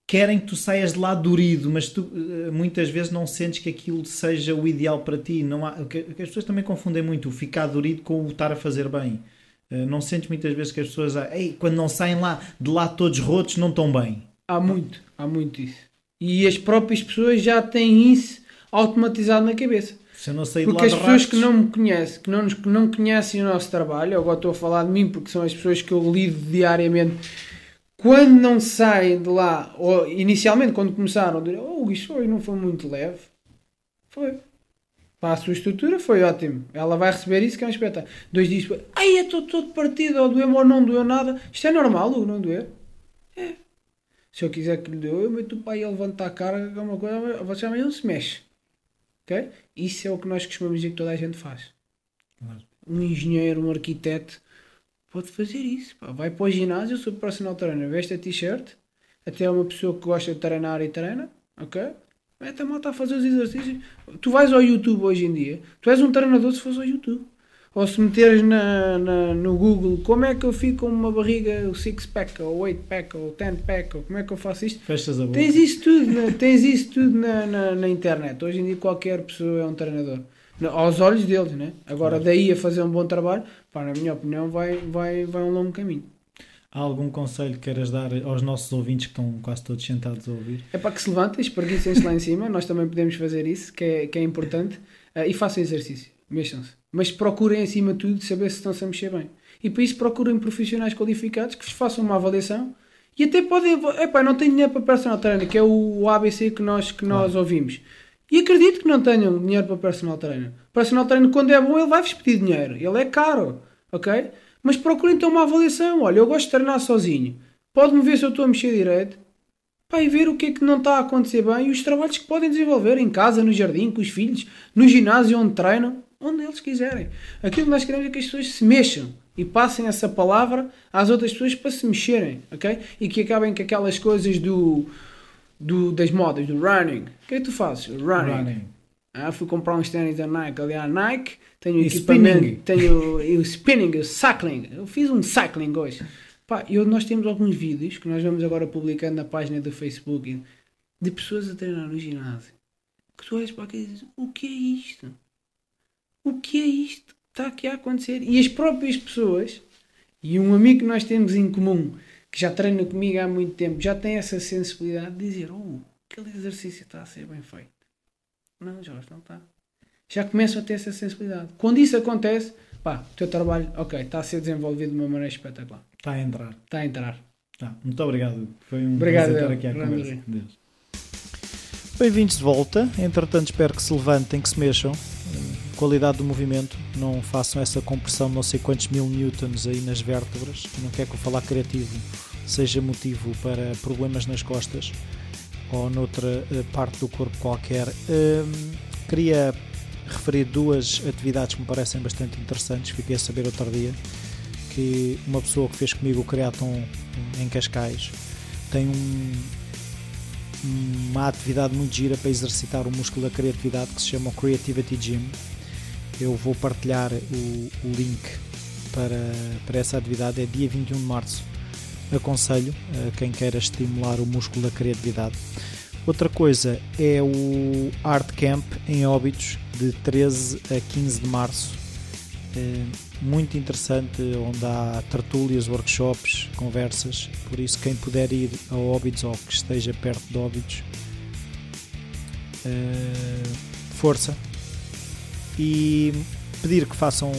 querem que tu saias de lá durido, mas tu eh, muitas vezes não sentes que aquilo seja o ideal para ti. Não há, que, as pessoas também confundem muito o ficar durido com o estar a fazer bem. Eh, não sentes muitas vezes que as pessoas, Ei, quando não saem lá de lá todos rotos, não estão bem. Há muito, há muito isso. E as próprias pessoas já têm isso automatizado na cabeça. Se eu não sei porque as pessoas que não me conhecem, que não, que não conhecem o nosso trabalho, agora estou a falar de mim porque são as pessoas que eu lido diariamente, quando não saem de lá, ou inicialmente quando começaram, oh, isto foi, não foi muito leve. Foi. Para a sua estrutura foi ótimo. Ela vai receber isso que é um espetáculo. Dois dias depois, ai, estou todo partido, ou doeu ou não doeu nada. Isto é normal, não doer. É. Se eu quiser que lhe dê, eu meto o pai a levantar a cara, alguma coisa, você amanhã não se mexe. Ok? Isso é o que nós costumamos dizer que toda a gente faz. Um engenheiro, um arquiteto, pode fazer isso. Pá. Vai para o ginásio, sou personal trainer, veste a t-shirt, até é uma pessoa que gosta de treinar e treina, ok? Mete a malta a fazer os exercícios. Tu vais ao YouTube hoje em dia, tu és um treinador se fores ao YouTube ou se meteres na, na, no Google como é que eu fico com uma barriga, o six pack, ou oito pack, ou ten pack, ou como é que eu faço isto, Fechas a boca. tens isso tudo, tens isso tudo na, na, na, internet. Hoje em dia qualquer pessoa é um treinador. Aos olhos deles, né? Agora daí a fazer um bom trabalho, pá, na minha opinião, vai, vai, vai um longo caminho. Há algum conselho que queiras dar aos nossos ouvintes que estão quase todos sentados a ouvir? É para que se levantem, espreguicem-se lá em cima, nós também podemos fazer isso, que é, que é importante, uh, e façam exercício, mexam-se mas procurem acima de tudo saber se estão-se a mexer bem. E para isso procurem profissionais qualificados que vos façam uma avaliação e até podem. Epá, não tenho dinheiro para personal trainer, que é o ABC que nós, que nós ouvimos. E acredito que não tenham dinheiro para personal trainer. Personal trainer, quando é bom, ele vai-vos pedir dinheiro. Ele é caro, ok? Mas procurem ter uma avaliação. Olha, eu gosto de treinar sozinho. Pode-me ver se eu estou a mexer direito. Pá, e ver o que é que não está a acontecer bem e os trabalhos que podem desenvolver em casa, no jardim, com os filhos, no ginásio onde treinam, onde eles quiserem. Aquilo que nós queremos é que as pessoas se mexam e passem essa palavra às outras pessoas para se mexerem, ok? E que acabem com aquelas coisas do, do das modas, do running. O que é que tu fazes? Running. running. Ah, fui comprar uns tênis da Nike ali à Nike, tenho e equipamento, spinning. tenho o spinning, o cycling. Eu fiz um cycling hoje. Pá, eu, nós temos alguns vídeos que nós vamos agora publicando na página do Facebook de pessoas a treinar no ginásio. Que tu olhas para aqui e dizes: O que é isto? O que é isto que está aqui a acontecer? E as próprias pessoas, e um amigo que nós temos em comum, que já treina comigo há muito tempo, já tem essa sensibilidade de dizer: Oh, aquele exercício está a ser bem feito. Não, Jorge, não está. Já começam a ter essa sensibilidade. Quando isso acontece, pá, o teu trabalho, ok, está a ser desenvolvido de uma maneira espetacular. Está a entrar. Está a entrar. Tá. Muito obrigado. Foi um obrigado, prazer estar aqui à conversa. Bem-vindos de volta. Entretanto, espero que se levantem, que se mexam. Qualidade do movimento. Não façam essa compressão não sei quantos mil newtons aí nas vértebras. Não quero que o falar criativo seja motivo para problemas nas costas ou noutra eh, parte do corpo qualquer. Hum, queria referir duas atividades que me parecem bastante interessantes. Fiquei a saber outro dia que uma pessoa que fez comigo o Creaton em Cascais tem um, uma atividade muito gira para exercitar o músculo da criatividade que se chama Creativity Gym. Eu vou partilhar o, o link para, para essa atividade, é dia 21 de março. Aconselho a quem queira estimular o músculo da criatividade. Outra coisa é o Art Camp em Óbitos de 13 a 15 de março. É muito interessante, onde há tertúlias, workshops, conversas. Por isso, quem puder ir a Óbidos ou que esteja perto de Óbidos, é, força. E pedir que façam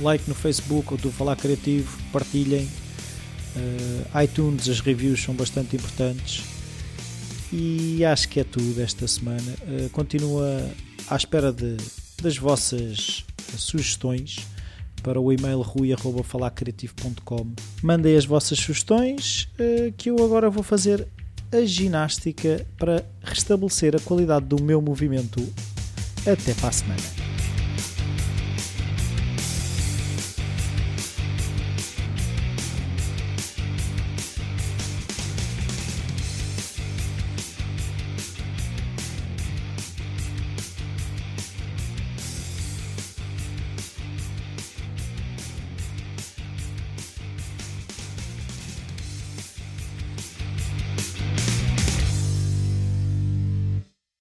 like no Facebook ou do Falar Criativo, partilhem. Uh, iTunes, as reviews são bastante importantes. E acho que é tudo esta semana. Uh, continua à espera de, das vossas sugestões para o e-mail rui.falacreativo.com. Mandem as vossas sugestões uh, que eu agora vou fazer a ginástica para restabelecer a qualidade do meu movimento. Até para a semana.